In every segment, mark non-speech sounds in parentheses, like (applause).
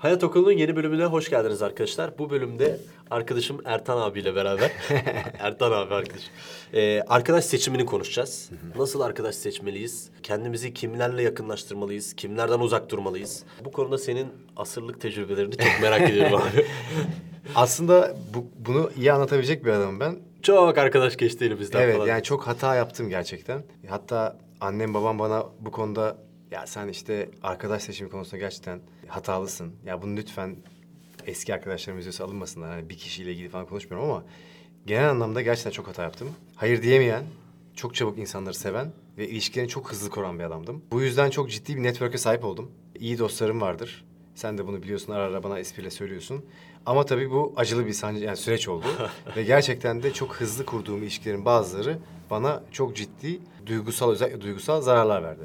Hayat Okulu'nun yeni bölümüne hoş geldiniz arkadaşlar. Bu bölümde arkadaşım Ertan abiyle beraber, (laughs) Ertan abi arkadaş, Ee, arkadaş seçimini konuşacağız. Nasıl arkadaş seçmeliyiz? Kendimizi kimlerle yakınlaştırmalıyız? Kimlerden uzak durmalıyız? Bu konuda senin asırlık tecrübelerini çok merak ediyorum abi. (laughs) Aslında bu, bunu iyi anlatabilecek bir adamım ben. Çok arkadaş geçti elimizden evet falan. yani çok hata yaptım gerçekten. Hatta annem babam bana bu konuda ya sen işte arkadaş seçimi konusunda gerçekten hatalısın. Ya bunu lütfen eski arkadaşlarım izliyorsa alınmasınlar. Hani bir kişiyle ilgili falan konuşmuyorum ama genel anlamda gerçekten çok hata yaptım. Hayır diyemeyen, çok çabuk insanları seven ve ilişkilerini çok hızlı kuran bir adamdım. Bu yüzden çok ciddi bir network'e sahip oldum. İyi dostlarım vardır. Sen de bunu biliyorsun ara ara bana espriyle söylüyorsun. Ama tabii bu acılı bir sancı, yani süreç oldu. (laughs) ve gerçekten de çok hızlı kurduğum ilişkilerin bazıları bana çok ciddi duygusal özellikle duygusal zararlar verdi.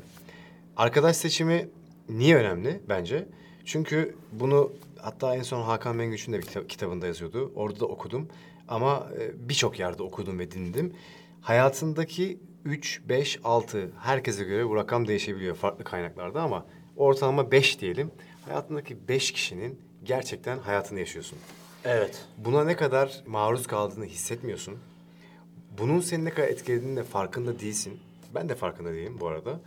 Arkadaş seçimi niye önemli bence? Çünkü bunu hatta en son Hakan Mengüç'ün de bir kita- kitabında yazıyordu. Orada da okudum. Ama e, birçok yerde okudum ve dinledim. Hayatındaki 3, 5, 6 herkese göre bu rakam değişebiliyor farklı kaynaklarda ama ortalama 5 diyelim. Hayatındaki 5 kişinin gerçekten hayatını yaşıyorsun. Evet. Buna ne kadar maruz kaldığını hissetmiyorsun. Bunun seni ne kadar etkilediğinin de farkında değilsin. Ben de farkında değilim bu arada.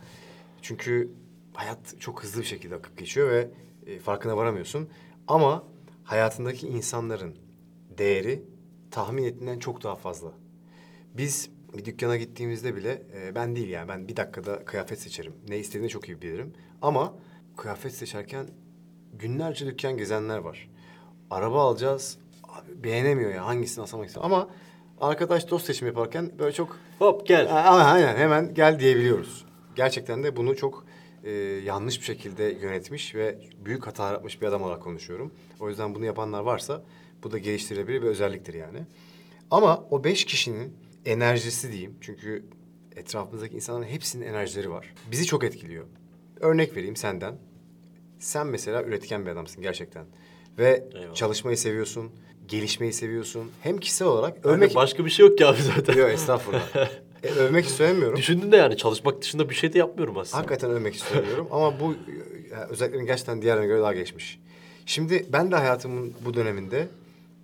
Çünkü hayat çok hızlı bir şekilde akıp geçiyor ve e, farkına varamıyorsun. Ama hayatındaki insanların değeri tahmin ettiğinden çok daha fazla. Biz bir dükkana gittiğimizde bile e, ben değil yani ben bir dakikada kıyafet seçerim. Ne istediğini çok iyi bilirim. Ama kıyafet seçerken günlerce dükkan gezenler var. Araba alacağız. Abi beğenemiyor ya hangisini alsam hangisini. Ama arkadaş dost seçimi yaparken böyle çok Hop gel. A- aynen hemen gel diyebiliyoruz. Gerçekten de bunu çok e, yanlış bir şekilde yönetmiş ve büyük hata yapmış bir adam olarak konuşuyorum. O yüzden bunu yapanlar varsa bu da geliştirilebilir bir özelliktir yani. Ama o beş kişinin enerjisi diyeyim. Çünkü etrafımızdaki insanların hepsinin enerjileri var. Bizi çok etkiliyor. Örnek vereyim senden. Sen mesela üretken bir adamsın gerçekten. Ve Eyvallah. çalışmayı seviyorsun, gelişmeyi seviyorsun. Hem kişisel olarak Örnek başka bir şey yok ki abi zaten. Yok estağfurullah. (laughs) e, övmek istemiyorum. Düşündün de yani çalışmak dışında bir şey de yapmıyorum aslında. Hakikaten övmek istemiyorum ama bu yani özelliklerin gerçekten diğerlerine göre daha geçmiş. Şimdi ben de hayatımın bu döneminde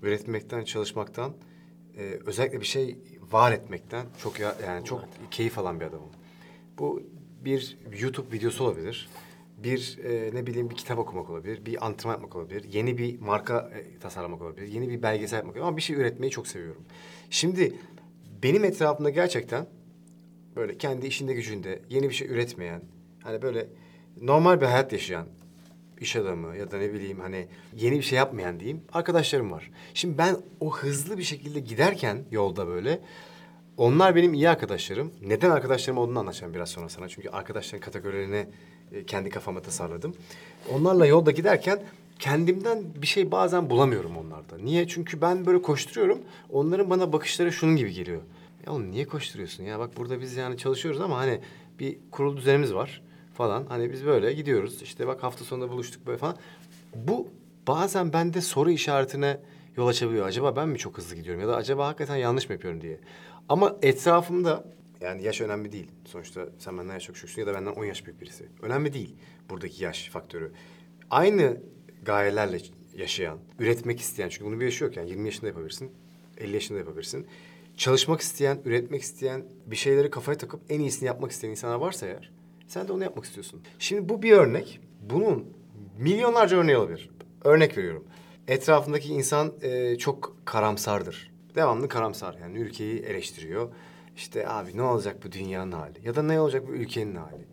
üretmekten, çalışmaktan, e, özellikle bir şey var etmekten çok ya, yani çok keyif alan bir adamım. Bu bir YouTube videosu olabilir. Bir e, ne bileyim bir kitap okumak olabilir, bir antrenman yapmak olabilir, yeni bir marka e, tasarlamak olabilir, yeni bir belgesel yapmak olabilir ama bir şey üretmeyi çok seviyorum. Şimdi benim etrafımda gerçekten böyle kendi işinde gücünde yeni bir şey üretmeyen, hani böyle normal bir hayat yaşayan iş adamı ya da ne bileyim hani yeni bir şey yapmayan diyeyim arkadaşlarım var. Şimdi ben o hızlı bir şekilde giderken yolda böyle onlar benim iyi arkadaşlarım. Neden arkadaşlarım olduğunu anlatacağım biraz sonra sana. Çünkü arkadaşların kategorilerini e, kendi kafama tasarladım. Onlarla yolda giderken kendimden bir şey bazen bulamıyorum onlarda. Niye? Çünkü ben böyle koşturuyorum. Onların bana bakışları şunun gibi geliyor. Ya oğlum niye koşturuyorsun ya? Bak burada biz yani çalışıyoruz ama hani bir kurul düzenimiz var falan. Hani biz böyle gidiyoruz. İşte bak hafta sonunda buluştuk böyle falan. Bu bazen bende soru işaretine yol açabiliyor. Acaba ben mi çok hızlı gidiyorum ya da acaba hakikaten yanlış mı yapıyorum diye. Ama etrafımda yani yaş önemli değil. Sonuçta sen benden yaş çok küçüksün ya da benden 10 yaş büyük birisi. Önemli değil buradaki yaş faktörü. Aynı gayelerle yaşayan, üretmek isteyen çünkü bunu bir yaşı yok yani 20 yaşında yapabilirsin, 50 yaşında yapabilirsin. Çalışmak isteyen, üretmek isteyen, bir şeyleri kafaya takıp en iyisini yapmak isteyen insanlar varsa eğer sen de onu yapmak istiyorsun. Şimdi bu bir örnek. Bunun milyonlarca örneği olabilir. Örnek veriyorum. Etrafındaki insan e, çok karamsardır. Devamlı karamsar yani ülkeyi eleştiriyor. İşte abi ne olacak bu dünyanın hali? Ya da ne olacak bu ülkenin hali?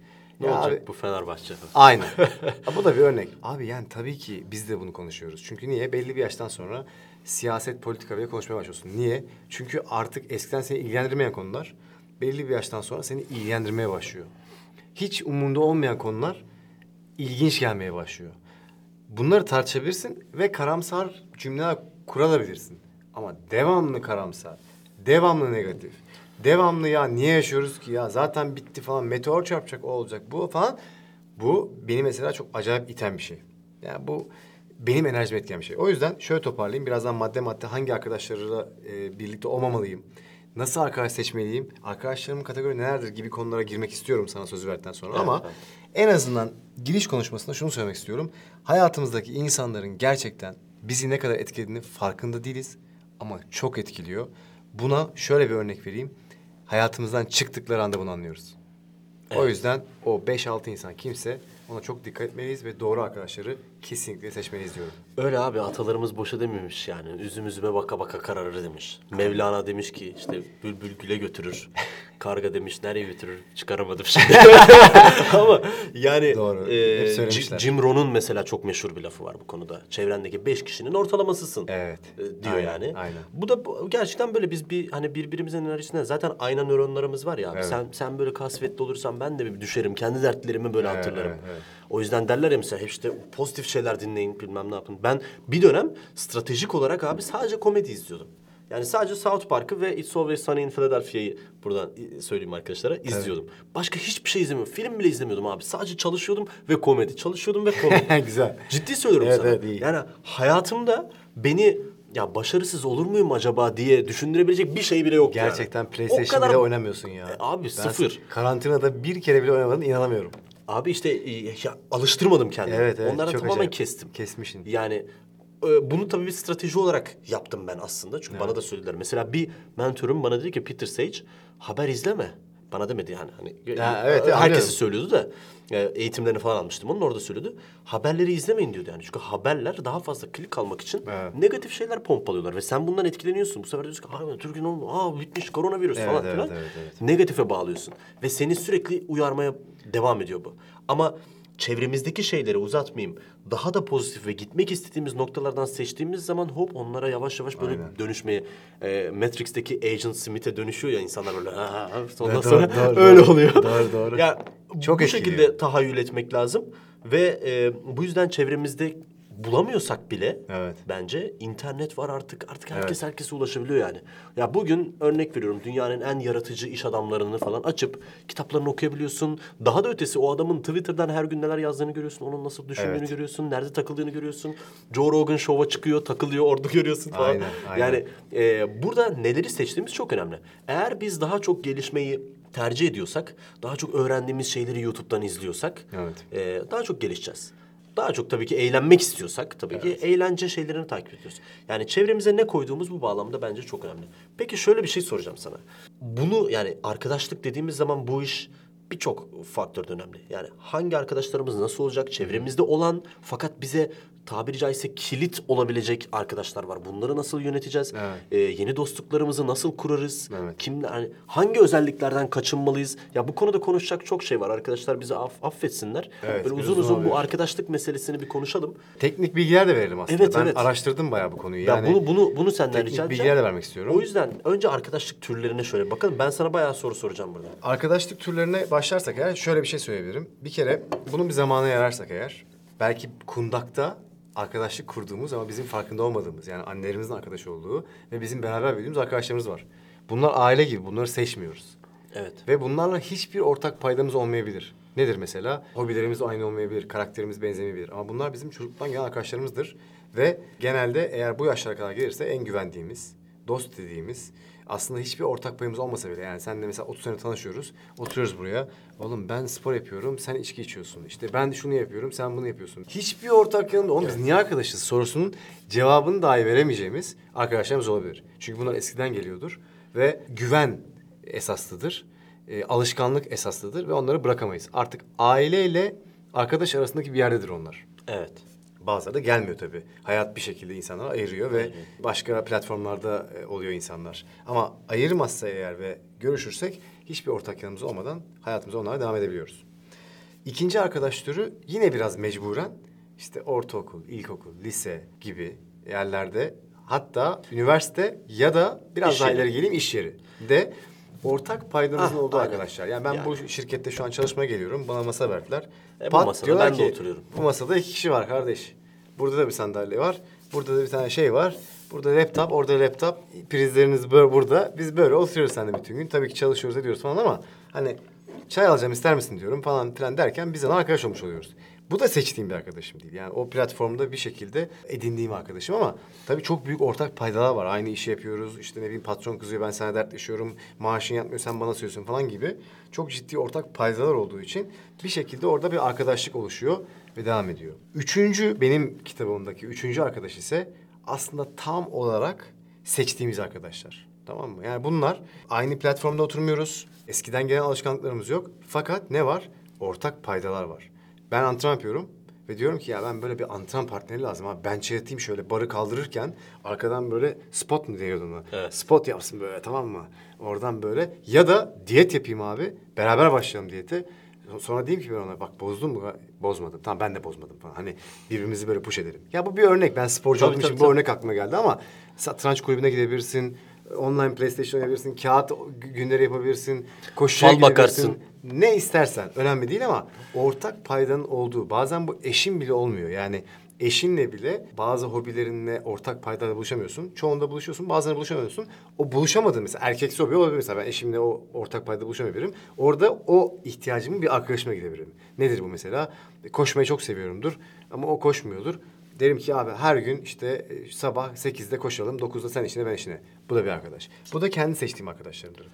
Ne Ya olacak abi- bu Fenerbahçe? Aynen. (laughs) Bu da bir örnek. Abi yani tabii ki biz de bunu konuşuyoruz. Çünkü niye? Belli bir yaştan sonra siyaset, politika bile konuşmaya başlıyorsun. Niye? Çünkü artık eskiden seni ilgilendirmeyen konular belli bir yaştan sonra seni ilgilendirmeye başlıyor. Hiç umunda olmayan konular ilginç gelmeye başlıyor. Bunları tartışabilirsin ve karamsar cümleler kurabilirsin. Ama devamlı karamsar, devamlı negatif, devamlı ya niye yaşıyoruz ki ya zaten bitti falan meteor çarpacak o olacak bu falan. Bu beni mesela çok acayip iten bir şey. Yani bu benim enerjimi etkileyen bir şey. O yüzden şöyle toparlayayım. Birazdan madde madde hangi arkadaşlarla e, birlikte olmamalıyım, Nasıl arkadaş seçmeliyim? Arkadaşlarımın kategori nelerdir gibi konulara girmek istiyorum sana sözü verdikten sonra. Ama evet. en azından giriş konuşmasında şunu söylemek istiyorum. Hayatımızdaki insanların gerçekten bizi ne kadar etkilediğini farkında değiliz. Ama çok etkiliyor. Buna şöyle bir örnek vereyim. Hayatımızdan çıktıkları anda bunu anlıyoruz. O yüzden o 5-6 insan kimse ona çok dikkat etmeliyiz ve doğru arkadaşları kesinlikle seçmeliyiz diyorum. Öyle abi atalarımız boşa dememiş yani. Üzüm üzüme baka baka kararır demiş. Mevlana demiş ki işte bülbül güle götürür. (laughs) Karga demiş nereye götürür çıkaramadım şimdi. (laughs) Ama yani Doğru. Hep söylemişler. Jim Rohn'un mesela çok meşhur bir lafı var bu konuda. Çevrendeki beş kişinin ortalamasısın. Evet. e, diyor Aynen, yani. aynen. Bu da bu- gerçekten böyle biz bir hani birbirimizin enerjisine zaten ayna nöronlarımız var ya abi. Sen sen böyle kasvetli olursan ben de bir düşerim. Kendi dertlerimi böyle hatırlarım. evet, evet. O yüzden derler ya mesela işte pozitif şeyler dinleyin bilmem ne yapın. Ben bir dönem stratejik olarak abi sadece komedi izliyordum. Yani sadece South Park'ı ve It's Always Sunny in Philadelphia'yı buradan söyleyeyim arkadaşlara izliyordum. Başka hiçbir şey izlemiyordum. Film bile izlemiyordum abi. Sadece çalışıyordum ve komedi. Çalışıyordum ve (laughs) komedi. Güzel. Ciddi söylüyorum Evet, sana. evet, iyi. Yani hayatımda beni ya başarısız olur muyum acaba diye düşündürebilecek bir şey bile yok yani. Gerçekten O PlayStation kadar- bile oynamıyorsun ya. E, abi, Ben sıfır. Karantinada bir kere bile oynamadın inanamıyorum. Abi işte e, ya, alıştırmadım kendimi. Evet, evet, Onlardan çok tamamen acayip. kestim. Kesmişsin. Yani e, bunu tabii bir strateji olarak yaptım ben aslında. Çünkü bana da söylediler. Mesela bir mentorum bana dedi ki Peter Sage haber izleme. Bana demedi yani. Hani Ha, evet, herkesi anlıyorum. söylüyordu da e, eğitimlerini falan almıştım. Onun orada söylüyordu. Haberleri izlemeyin diyordu yani. Çünkü haberler daha fazla klik almak için Evet. negatif şeyler pompalıyorlar ve sen bundan etkileniyorsun. Bu sefer diyorsun ki "Aa, Türkiye'nin oldu. Aa bitmiş koronavirüs Evet, falan evet, filan. evet, evet. Negatife bağlıyorsun ve seni sürekli uyarmaya devam ediyor bu. Ama çevremizdeki şeyleri uzatmayayım. Daha da pozitif ve gitmek istediğimiz noktalardan seçtiğimiz zaman hop onlara yavaş yavaş böyle Aynen. dönüşmeye e, Matrix'teki Agent Smith'e dönüşüyor ya insanlar böyle. "Ha, ha, ha." Ondan Evet, sonra doğru, doğru, öyle doğru. oluyor. Doğru, doğru. Ya Çok bu etkiliyor. şekilde tahayyül etmek lazım ve e, bu yüzden çevremizde bulamıyorsak bile Evet. bence internet var artık. Artık herkes herkese ulaşabiliyor yani. Ya bugün örnek veriyorum dünyanın en yaratıcı iş adamlarını falan açıp kitaplarını okuyabiliyorsun. Daha da ötesi o adamın Twitter'dan her gün neler yazdığını görüyorsun. Onun nasıl düşündüğünü Evet. görüyorsun. Nerede takıldığını görüyorsun. Joe Rogan şova çıkıyor, takılıyor, orada görüyorsun falan. Aynen, aynen. Yani e, burada neleri seçtiğimiz çok önemli. Eğer biz daha çok gelişmeyi tercih ediyorsak, daha çok öğrendiğimiz şeyleri YouTube'dan izliyorsak Evet. e, daha çok gelişeceğiz. Daha çok tabii ki eğlenmek istiyorsak tabii ki eğlence şeylerini takip ediyoruz. Yani çevremize ne koyduğumuz bu bağlamda bence çok önemli. Peki şöyle bir şey soracağım sana. Bunu yani arkadaşlık dediğimiz zaman bu iş birçok faktör önemli. Yani hangi arkadaşlarımız nasıl olacak? Çevremizde olan fakat bize tabiri caizse kilit olabilecek arkadaşlar var. Bunları nasıl yöneteceğiz? Evet. Ee, yeni dostluklarımızı nasıl kurarız? Evet. Kimler, hani hangi özelliklerden kaçınmalıyız? Ya bu konuda konuşacak çok şey var. Arkadaşlar bizi aff- affetsinler. Evet, Böyle uzun uzun bu arkadaşlık meselesini bir konuşalım. Teknik bilgiler de verelim aslında. Evet, ben evet. araştırdım bayağı bu konuyu. Ya Yani bunu bunu bunu senden teknik rica bilgiler edeceğim. de vermek istiyorum. O yüzden önce arkadaşlık türlerine şöyle bakalım. Ben sana bayağı soru soracağım burada. Arkadaşlık türlerine başlarsak eğer şöyle bir şey söyleyebilirim. Bir kere bunun bir zamana yararsak eğer belki kundakta arkadaşlık kurduğumuz ama bizim farkında olmadığımız yani annelerimizin arkadaş olduğu ve bizim beraber büyüdüğümüz arkadaşlarımız var. Bunlar aile gibi bunları seçmiyoruz. Evet. Ve bunlarla hiçbir ortak paydamız olmayabilir. Nedir mesela? Hobilerimiz aynı olmayabilir, karakterimiz benzemeyebilir. Ama bunlar bizim çocukluktan gelen arkadaşlarımızdır. Ve genelde eğer bu yaşlara kadar gelirse en güvendiğimiz, dost dediğimiz, aslında hiçbir ortak payımız olmasa bile yani senle mesela 30 sene tanışıyoruz, oturuyoruz buraya. Oğlum ben spor yapıyorum, sen içki içiyorsun. İşte ben şunu yapıyorum, sen bunu yapıyorsun. Hiçbir ortak yanında, oğlum biz niye arkadaşız sorusunun cevabını dahi veremeyeceğimiz arkadaşlarımız olabilir. Çünkü bunlar eskiden geliyordur ve güven esaslıdır. E, alışkanlık esaslıdır ve onları bırakamayız. Artık aileyle arkadaş arasındaki bir yerdedir onlar. Evet. Bazıları da gelmiyor tabii. Hayat bir şekilde insanları ayırıyor ve başka platformlarda e, oluyor insanlar. Ama ayırmazsa eğer ve görüşürsek hiçbir ortak yanımız olmadan hayatımıza onlarla devam edebiliyoruz. İkinci arkadaş türü yine biraz mecburen işte ortaokul, ilkokul, lise gibi yerlerde hatta üniversite ya da biraz daha ileri geleyim iş yeri de ortak paydanızın Ah, olduğu aynen. arkadaşlar. Yani ben Yani. bu şirkette şu an çalışmaya geliyorum. Bana masa verdiler. E, bu Pat masada diyorlar ben de ki, oturuyorum. Bu masada iki kişi var kardeş. Burada da bir sandalye var. Burada da bir tane şey var. Burada laptop, orada laptop. Prizleriniz böyle burada. Biz böyle oturuyoruz seninle bütün gün. Tabii ki çalışıyoruz ediyoruz falan ama hani çay alacağım ister misin diyorum falan filan derken biz de arkadaş olmuş oluyoruz. Bu da seçtiğim bir arkadaşım değil. Yani o platformda bir şekilde edindiğim arkadaşım ama tabii çok büyük ortak paydalar var. Aynı işi yapıyoruz. İşte ne bileyim patron kızıyor ben sana dertleşiyorum. Maaşın yatmıyor sen bana söylüyorsun falan gibi. Çok ciddi ortak paydalar olduğu için bir şekilde orada bir arkadaşlık oluşuyor ve devam ediyor. Üçüncü benim kitabımdaki üçüncü arkadaş ise aslında tam olarak seçtiğimiz arkadaşlar. Tamam mı? Yani bunlar aynı platformda oturmuyoruz. Eskiden gelen alışkanlıklarımız yok. Fakat ne var? Ortak paydalar var. Ben antrenman yapıyorum ve diyorum ki ya ben böyle bir antrenman partneri lazım abi. Bench'e yatayım şöyle barı kaldırırken arkadan böyle spot mu diyordun ona? Evet. Spot yapsın böyle tamam mı? Oradan böyle ya da diyet yapayım abi. Beraber başlayalım diyete. Sonra diyeyim ki ben ona bak bozdun mu? Bozmadım. Tamam ben de bozmadım falan. Hani birbirimizi böyle push edelim. Ya bu bir örnek. Ben sporcu Tabii, olduğum tabii, için bu tabii. örnek aklıma geldi ama satranç kulübüne gidebilirsin. Online PlayStation oynayabilirsin. Kağıt günleri yapabilirsin. Koşuya Fal bakarsın. Ne istersen. Önemli değil ama ortak paydanın olduğu. Bazen bu eşin bile olmuyor. Yani eşinle bile bazı hobilerinle ortak paydada buluşamıyorsun. Çoğunda buluşuyorsun, bazılarında buluşamıyorsun. O buluşamadığın mesela erkeksi hobi olabilir mesela ben eşimle o ortak paydada buluşamayabilirim. Orada o ihtiyacımı bir arkadaşıma gidebilirim. Nedir bu mesela? Koşmayı çok seviyorumdur ama o koşmuyordur. Derim ki abi her gün işte e, sabah 8'de koşalım, 9'da sen işine ben işine. Bu da bir arkadaş. Bu da kendi seçtiğim arkadaşlarımdır.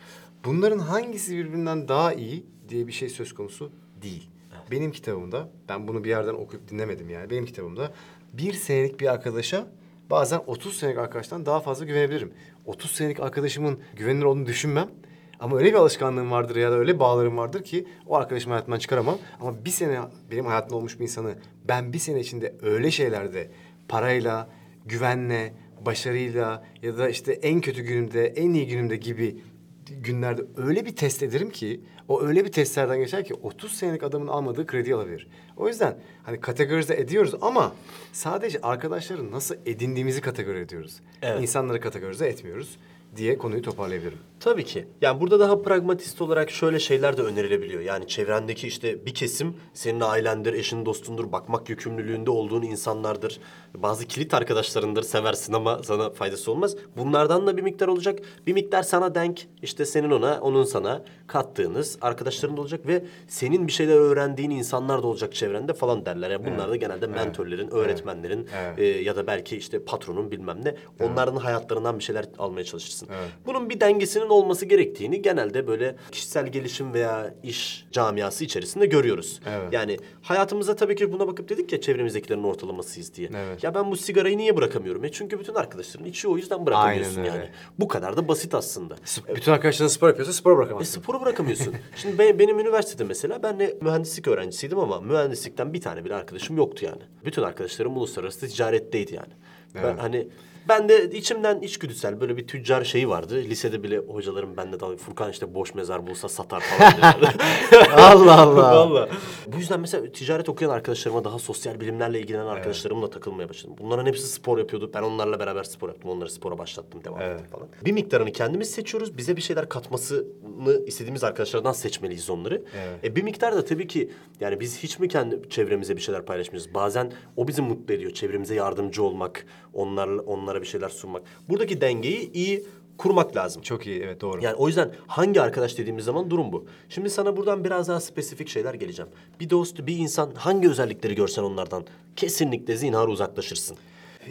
Bunların hangisi birbirinden daha iyi diye bir şey söz konusu değil. Benim kitabımda, ben bunu bir yerden okuyup dinlemedim yani. Benim kitabımda bir senelik bir arkadaşa bazen 30 senelik arkadaştan daha fazla güvenebilirim. 30 senelik arkadaşımın güvenilir olduğunu düşünmem. Ama öyle bir alışkanlığım vardır ya da öyle bağlarım vardır ki o arkadaşımı hayatımdan çıkaramam. Ama bir sene benim hayatımda olmuş bir insanı ben bir sene içinde öyle şeylerde parayla, güvenle, başarıyla ya da işte en kötü günümde, en iyi günümde gibi günlerde öyle bir test ederim ki o öyle bir testlerden geçer ki 30 senelik adamın almadığı kredi alabilir. O yüzden hani kategorize ediyoruz ama sadece arkadaşları nasıl edindiğimizi kategori ediyoruz. Evet. İnsanları kategorize etmiyoruz diye konuyu toparlayabilirim. Tabii ki. Yani burada daha pragmatist olarak şöyle şeyler de önerilebiliyor. Yani çevrendeki işte bir kesim senin ailendir, eşin, dostundur, bakmak yükümlülüğünde olduğun insanlardır. Bazı kilit arkadaşlarındır, seversin ama sana faydası olmaz. Bunlardan da bir miktar olacak. Bir miktar sana denk, işte senin ona, onun sana kattığınız arkadaşların da olacak ve senin bir şeyler öğrendiğin insanlar da olacak çevrende falan derler. Yani bunlar da genelde mentörlerin, öğretmenlerin e, ya da belki işte patronun bilmem ne. Onların hayatlarından bir şeyler almaya çalışırsın. Bunun bir dengesinin olması gerektiğini genelde böyle kişisel gelişim veya iş camiası içerisinde görüyoruz. Yani hayatımıza tabii ki buna bakıp dedik ya çevremizdekilerin ortalamasıyız diye. Evet. Ya ben bu sigarayı niye bırakamıyorum? E çünkü bütün arkadaşların içiyor o yüzden bırakamıyorsun Aynen öyle. yani. Bu kadar da basit aslında. Sp- Bütün arkadaşların spor yapıyorsa spor E bırakamazsın. sporu bırakamıyorsun. Şimdi ben, benim üniversitede mesela ben de mühendislik öğrencisiydim ama mühendislikten bir tane bile arkadaşım yoktu yani. Bütün arkadaşlarım uluslararası ticaretteydi yani. Ben Evet. hani ben de içimden içgüdüsel böyle bir tüccar şeyi vardı. Lisede bile hocalarım benimle dalga Furkan işte boş mezar bulsa satar falan (laughs) diyorlardı. Allah Allah. Vallahi. Bu yüzden mesela ticaret okuyan arkadaşlarıma daha sosyal bilimlerle ilgilenen arkadaşlarımla takılmaya başladım. Bunların hepsi spor yapıyordu. Ben onlarla beraber spor yaptım. Onları spora başlattım, devam Evet. ettim falan. Bir miktarını kendimiz seçiyoruz. Bize bir şeyler katmasını istediğimiz arkadaşlardan seçmeliyiz onları. Evet. E bir miktar da tabii ki yani biz hiç mi kendi çevremize bir şeyler paylaşmıyoruz? Bazen o bizi mutlu ediyor. Çevremize yardımcı olmak, onlarla onlara bir şeyler sunmak. Buradaki dengeyi iyi kurmak lazım. Çok iyi evet doğru. Yani o yüzden hangi arkadaş dediğimiz zaman durum bu. Şimdi sana buradan biraz daha spesifik şeyler geleceğim. Bir dost, bir insan hangi özellikleri görsen onlardan kesinlikle zinhar uzaklaşırsın.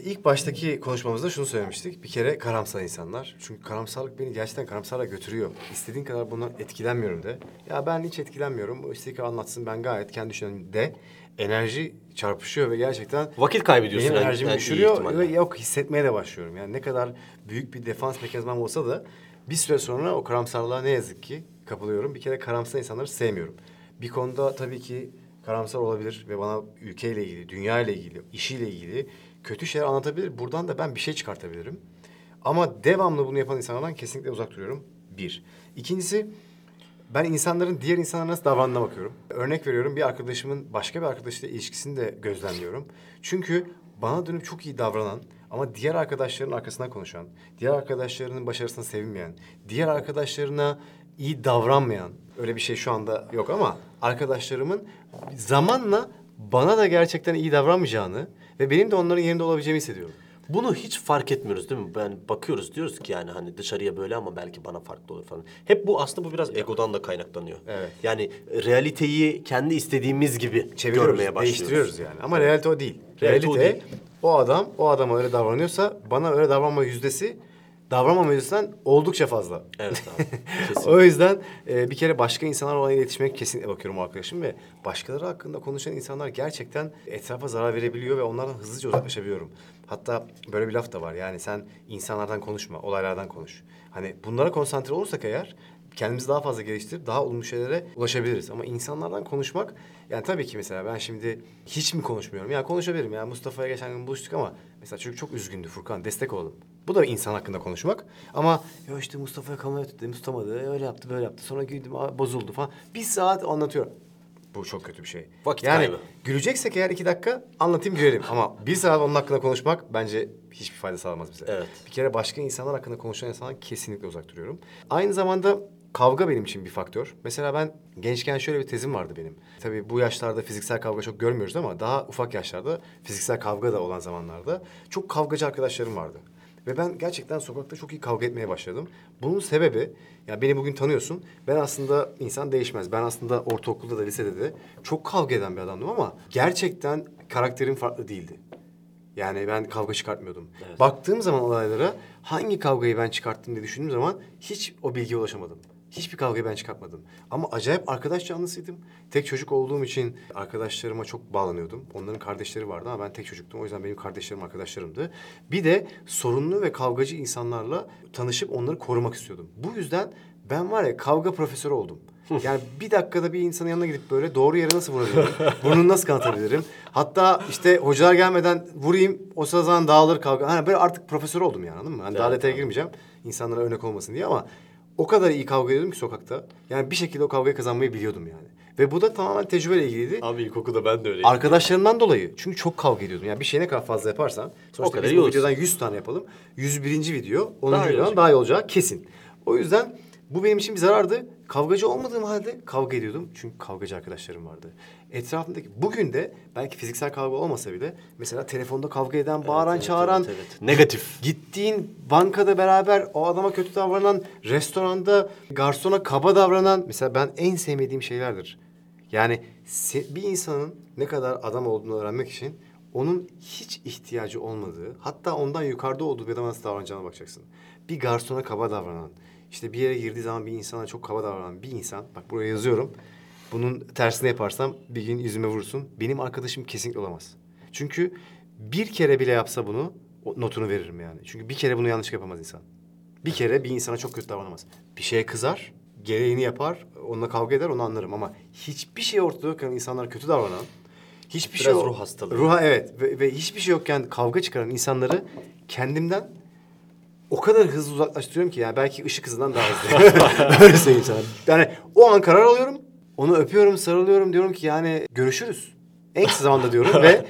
İlk baştaki konuşmamızda şunu söylemiştik. Bir kere karamsar insanlar. Çünkü karamsarlık beni gerçekten karamsarla götürüyor. İstediğin kadar bundan etkilenmiyorum de. Ya ben hiç etkilenmiyorum. O istediği anlatsın ben gayet kendi düşünüyorum de. Enerji çarpışıyor ve gerçekten Vakit kaybediyorsun benim en- enerjimi en iyi düşürüyor ve yok hissetmeye de başlıyorum. Yani ne kadar büyük bir defans mekanizmam olsa da bir süre sonra o karamsarlığa ne yazık ki kapılıyorum. Bir kere karamsar insanları sevmiyorum. Bir konuda tabii ki karamsar olabilir ve bana ülkeyle ilgili, dünya ile ilgili, işiyle ilgili kötü şeyler anlatabilir. Buradan da ben bir şey çıkartabilirim. Ama devamlı bunu yapan insanlardan kesinlikle uzak duruyorum. Bir. İkincisi ben insanların diğer insanlara nasıl davrandığına bakıyorum. Örnek veriyorum bir arkadaşımın başka bir arkadaşıyla ilişkisini de gözlemliyorum. Çünkü bana dönüp çok iyi davranan ama diğer arkadaşlarının arkasından konuşan, diğer arkadaşlarının başarısına sevinmeyen, diğer arkadaşlarına iyi davranmayan, öyle bir şey şu anda yok ama arkadaşlarımın zamanla bana da gerçekten iyi davranmayacağını ve benim de onların yerinde olabileceğimi hissediyorum. Bunu hiç fark etmiyoruz değil mi? Ben bakıyoruz diyoruz ki yani hani dışarıya böyle ama belki bana farklı olur falan. Hep bu aslında bu biraz egodan da kaynaklanıyor. Evet. Yani realiteyi kendi istediğimiz gibi Çeviriyoruz, görmeye başlıyoruz. değiştiriyoruz yani. Ama realite o değil. Realite Realite, o değil. o adam, o adama öyle davranıyorsa bana öyle davranma yüzdesi davranmama yüzdesinden oldukça fazla. Evet abi. (laughs) O yüzden e, bir kere başka insanlarla olan iletişime kesinlikle bakıyorum arkadaşım ve başkaları hakkında konuşan insanlar gerçekten etrafa zarar verebiliyor ve onlardan hızlıca uzaklaşabiliyorum. Hatta böyle bir laf da var yani sen insanlardan konuşma, olaylardan konuş. Hani bunlara konsantre olursak eğer kendimizi daha fazla geliştirip daha olumlu şeylere ulaşabiliriz. Ama insanlardan konuşmak yani tabii ki mesela ben şimdi hiç mi konuşmuyorum? Ya konuşabilirim. Ya Mustafa'ya geçen gün buluştuk ama mesela çocuk çok üzgündü Furkan destek olalım. Bu da insan hakkında konuşmak. Ama ya işte Mustafa'ya kamera tuttum tutamadı. Öyle yaptı böyle yaptı. Sonra güldüm bozuldu falan. Bir saat anlatıyorum. Bu çok kötü bir şey. Vakit yani kaybı. güleceksek eğer iki dakika anlatayım gülelim. Ama bir saat onun hakkında konuşmak bence hiçbir fayda sağlamaz bize. Evet. Bir kere başka insanlar hakkında konuşan insanlar kesinlikle uzak duruyorum. Aynı zamanda kavga benim için bir faktör. Mesela ben gençken şöyle bir tezim vardı benim. Tabii bu yaşlarda fiziksel kavga çok görmüyoruz ama daha ufak yaşlarda fiziksel kavga da olan zamanlarda çok kavgacı arkadaşlarım vardı. Ve ben gerçekten sokakta çok iyi kavga etmeye başladım. Bunun sebebi, ya beni bugün tanıyorsun. Ben aslında insan değişmez. Ben aslında ortaokulda da lisede de çok kavga eden bir adamdım ama gerçekten karakterim farklı değildi. Yani ben kavga çıkartmıyordum. Baktığım zaman olaylara hangi kavgayı ben çıkarttım diye düşündüğüm zaman hiç o bilgiye ulaşamadım. Hiçbir kavgayı ben çıkartmadım. Ama acayip arkadaş canlısıydım. Tek çocuk olduğum için arkadaşlarıma çok bağlanıyordum. Onların kardeşleri vardı ama ben tek çocuktum. O yüzden benim kardeşlerim arkadaşlarımdı. Bir de sorunlu ve kavgacı insanlarla tanışıp onları korumak istiyordum. Bu yüzden ben var ya kavga profesörü oldum. Yani bir dakikada bir insanın yanına gidip böyle doğru yere nasıl vurabilirim? (laughs) Burnunu nasıl kanatabilirim? Hatta işte hocalar gelmeden vurayım o sırada dağılır kavga. Hani böyle artık profesör oldum yani anladın mı? Hani daha Evet, detaya evet. girmeyeceğim. insanlara örnek olmasın diye ama o kadar iyi kavga ediyordum ki sokakta. Yani bir şekilde o kavgayı kazanmayı biliyordum yani. Ve bu da tamamen tecrübeyle ilgiliydi. Abi ilkokulda ben de öyleydim. Arkadaşlarımdan dolayı. Çünkü çok kavga ediyordum. Yani bir şey ne kadar fazla yaparsan. Sonuçta O kadar biz iyi bu olursun. videodan 100 tane yapalım. 101. video 10. Daha iyi olacak. daha iyi olacağı kesin. O yüzden bu benim için bir zarardı. Kavgacı olmadığım halde kavga ediyordum. Çünkü kavgacı arkadaşlarım vardı. Etrafımdaki bugün de belki fiziksel kavga olmasa bile mesela telefonda kavga eden, bağıran, evet, çağıran, evet, evet. Negatif. Gittiğin bankada beraber o adama kötü davranan, restoranda garsona kaba davranan mesela ben en sevmediğim şeylerdir. Yani bir insanın ne kadar adam olduğunu öğrenmek için onun hiç ihtiyacı olmadığı, hatta ondan yukarıda olduğu bir adama nasıl davranacağına bakacaksın. Bir garsona kaba davranan, işte bir yere girdiği zaman bir insana çok kaba davranan bir insan, bak buraya yazıyorum. Bunun tersini yaparsam bir gün yüzüme vursun. Benim arkadaşım kesinlikle olamaz. Çünkü bir kere bile yapsa bunu notunu veririm yani. Çünkü bir kere bunu yanlış yapamaz insan. Bir kere bir insana çok kötü davranamaz. Bir şeye kızar, gereğini yapar, onunla kavga eder onu anlarım ama hiçbir şey ortada yokken insanlara kötü davranan, hiçbir Biraz şey ruh hastalığı. Ruha evet ve, ve hiçbir şey yokken kavga çıkaran insanları kendimden o kadar hızlı uzaklaştırıyorum ki yani belki ışık hızından daha hızlı. (laughs) Öyle söyleyeyim sana. Yani o an karar alıyorum. Onu öpüyorum, sarılıyorum diyorum ki yani görüşürüz. En kısa zamanda diyorum ve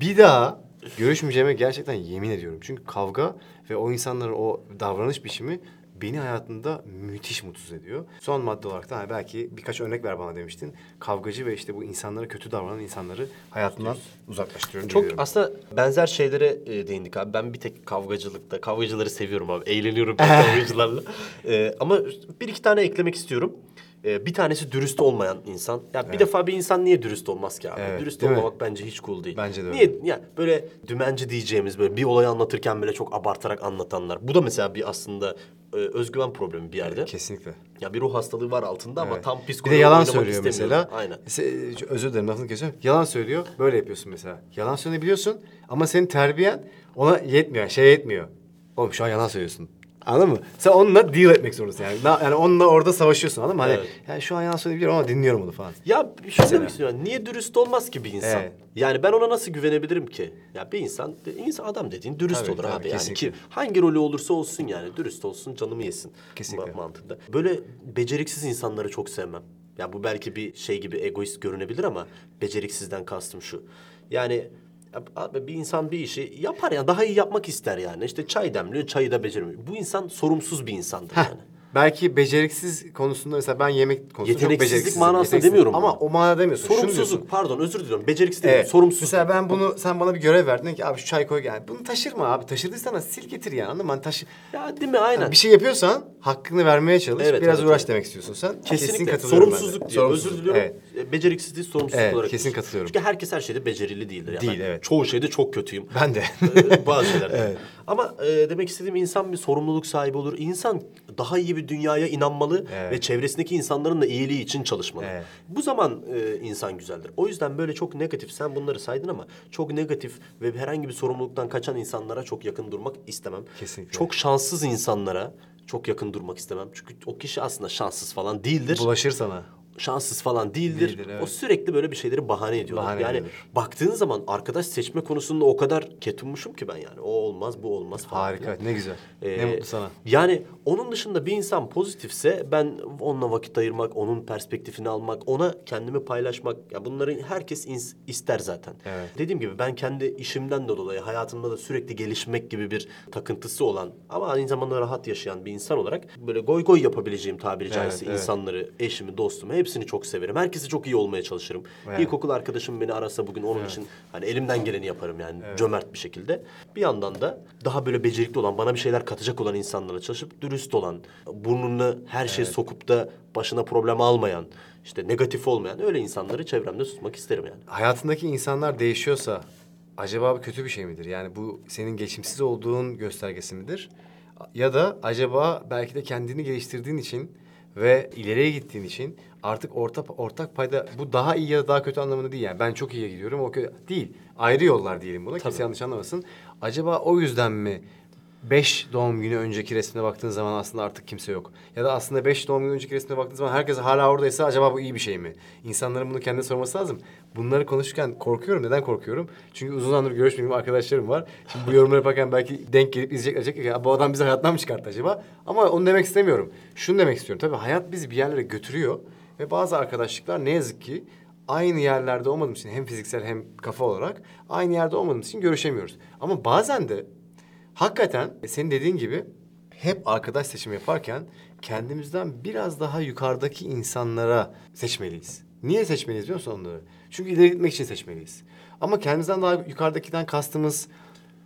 bir daha görüşmeyeceğime gerçekten yemin ediyorum. Çünkü kavga ve o insanların o davranış biçimi beni hayatımda müthiş mutsuz ediyor. Son madde olarak da hani belki birkaç örnek ver bana demiştin. Kavgacı ve işte bu insanlara kötü davranan insanları hayatımdan uzaklaştırıyorum. Çok diyebilirim. aslında benzer şeylere e, değindik abi. Ben bir tek kavgacılıkta, kavgacıları seviyorum abi. Eğleniyorum ben (laughs) kavgacılarla. E, ama bir iki tane eklemek istiyorum. E, bir tanesi dürüst olmayan insan. Ya bir defa bir insan niye dürüst olmaz ki abi? Evet, dürüst değil mi? olmamak bence hiç cool değil. Bence de öyle. Niye? Ya böyle dümenci diyeceğimiz böyle bir olayı anlatırken böyle çok abartarak anlatanlar. Bu da mesela bir aslında e, özgüven problemi bir yerde. Kesinlikle. Ya bir ruh hastalığı var altında ama Evet. tam Bir psikoloji de yalan söylüyor mesela. Aynen. Se- özür dilerim lafını kesiyorum. Yalan söylüyor. Böyle yapıyorsun mesela. Yalan söyleyebiliyorsun ama senin terbiyen ona yetmiyor. Şey yetmiyor. Oğlum şu an yalan söylüyorsun. Anladın mı? Sen onunla deal etmek zorundasın yani. Na- Yani onunla orada savaşıyorsun anladın mı? Hani Evet. yani şu an yalan söyleyebiliyorum ama dinliyorum onu falan. Ya şunu demek istiyorum. Niye dürüst olmaz ki bir insan? Evet. Yani ben ona nasıl güvenebilirim ki? Ya bir insan, insan adam dediğin dürüst Tabii, olur tabii, abi. Yani kesinlikle. ki hangi rolü olursa olsun yani dürüst olsun canımı yesin. Kesinlikle. Ma- mantığında. Böyle beceriksiz insanları çok sevmem. Ya bu belki bir şey gibi egoist görünebilir ama beceriksizden kastım şu. Yani ya abi bir insan bir işi yapar ya daha iyi yapmak ister yani. İşte çay demliyor, çayı da beceremiyor. Bu insan sorumsuz bir insandır yani. Belki beceriksiz konusunda mesela ben yemek konusunda çok Yeteneksizlik beceriksizim. manasında Yeteneksizim. demiyorum Ama bunu. o manada demiyorsun. Şunu Sorumsuzluk pardon özür diliyorum. Beceriksiz değil. Evet. Sorumsuzluk. Mesela ben bunu sen bana bir görev verdin Dedin ki abi şu çay koy gel. Bunu taşırma abi. Taşırdıysan sil getir yani anladın mı? Hani taşı... Ya değil mi aynen. Bir şey yapıyorsan hakkını vermeye çalış. Evet, Biraz evet, uğraş evet. demek istiyorsun sen. Kesin Kesinlikle. katılıyorum ben de. sorumsuzluk diyor. Özür diliyorum. Evet. E, Beceriksizliği sorumsuzluk Evet, olarak. kesin katılıyorum. Çünkü herkes her şeyde becerili değildir. Yani. Değil, Ben evet. Çoğu şeyde çok kötüyüm. Ben de. Ee, bazı şeylerde. (laughs) Evet. Ama e, demek istediğim insan bir sorumluluk sahibi olur. İnsan daha iyi bir dünyaya inanmalı Evet. ve çevresindeki insanların da iyiliği için çalışmalı. Evet. Bu zaman e, insan güzeldir. O yüzden böyle çok negatif, sen bunları saydın ama çok negatif ve herhangi bir sorumluluktan kaçan insanlara çok yakın durmak istemem. Kesinlikle. Çok şanssız insanlara çok yakın durmak istemem. Çünkü o kişi aslında şanssız falan değildir Bulaşır sana. Şanssız falan değildir. Değildir, evet. O sürekli böyle bir şeyleri bahane ediyorlar. Bahane yani ediyorlar. baktığın zaman arkadaş seçme konusunda o kadar ketummuşum ki ben yani. O olmaz, bu olmaz falan. Harika. filan. Ne güzel. Ee, ne mutlu sana. Yani onun dışında bir insan pozitifse ben onunla vakit ayırmak, onun perspektifini almak, ona kendimi paylaşmak. Ya bunları herkes ister zaten. Evet. Dediğim gibi ben kendi işimden de dolayı hayatımda da sürekli gelişmek gibi bir takıntısı olan ama aynı zamanda rahat yaşayan bir insan olarak böyle goy goy yapabileceğim tabiri Evet, caizse evet. insanları, eşimi, dostumu hepsini çok severim. Herkesi çok iyi olmaya çalışırım. Evet. İlkokul arkadaşım beni arasa bugün onun için hani elimden geleni yaparım yani cömert bir şekilde. Bir yandan da daha böyle becerikli olan, bana bir şeyler katacak olan insanlarla çalışıp dürüst olan, burnunu her şeye sokup da başına problem almayan, işte negatif olmayan öyle insanları çevremde tutmak isterim yani. Hayatındaki insanlar değişiyorsa acaba bu kötü bir şey midir? Yani bu senin geçimsiz olduğun göstergesi midir? Ya da acaba belki de kendini geliştirdiğin için ve ileriye gittiğin için artık orta, ortak payda bu daha iyi ya da daha kötü anlamında değil. Yani ben çok iyiye gidiyorum o kötü değil. Ayrı yollar diyelim buna. Kimse yanlış anlamasın. Acaba o yüzden mi Beş doğum günü önceki resmine baktığın zaman aslında artık kimse yok. Ya da aslında beş doğum günü önceki resmine baktığın zaman herkes hala oradaysa acaba bu iyi bir şey mi? İnsanların bunu kendine sorması lazım. Bunları konuşurken korkuyorum. Neden korkuyorum? Çünkü uzun zamandır görüşmediğim arkadaşlarım var. Şimdi bu yorumları yaparken belki denk gelip izleyecekler. Diyecek "Ya bu adam bizi hayattan mı çıkarttı acaba? Ama onu demek istemiyorum. Şunu demek istiyorum. Tabii hayat bizi bir yerlere götürüyor. Ve bazı arkadaşlıklar ne yazık ki aynı yerlerde olmadığımız için hem fiziksel hem kafa olarak aynı yerde olmadığımız için görüşemiyoruz. Ama bazen de Hakikaten senin dediğin gibi hep arkadaş seçimi yaparken kendimizden biraz daha yukarıdaki insanlara seçmeliyiz. Niye seçmeliyiz biliyor musun onları? Çünkü ileri gitmek için seçmeliyiz. Ama kendimizden daha yukarıdakiden kastımız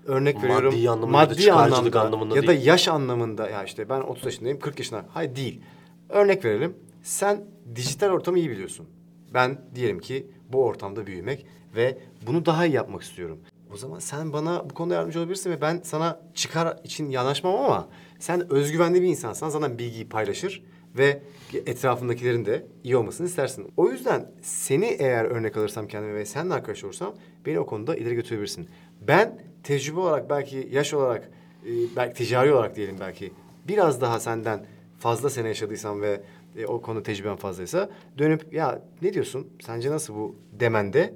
örnek Maddi veriyorum. anlamında ya da çıkarcılık anlamında ya da değil. yaş anlamında ya işte ben 30 yaşındayım 40 yaşında. Hayır değil. Örnek verelim. Sen dijital ortamı iyi biliyorsun. Ben diyelim ki bu ortamda büyümek ve bunu daha iyi yapmak istiyorum. O zaman sen bana bu konuda yardımcı olabilirsin ve ben sana çıkar için yanaşmam ama sen özgüvenli bir insansan zaten bilgiyi paylaşır ve etrafındakilerin de iyi olmasını istersin. O yüzden seni eğer örnek alırsam kendime ve seninle arkadaş olursam beni o konuda ileri götürebilirsin. Ben tecrübe olarak belki yaş olarak e, belki ticari olarak diyelim belki biraz daha senden fazla sene yaşadıysam ve e, o konu tecrüben fazlaysa dönüp ya ne diyorsun sence nasıl bu demende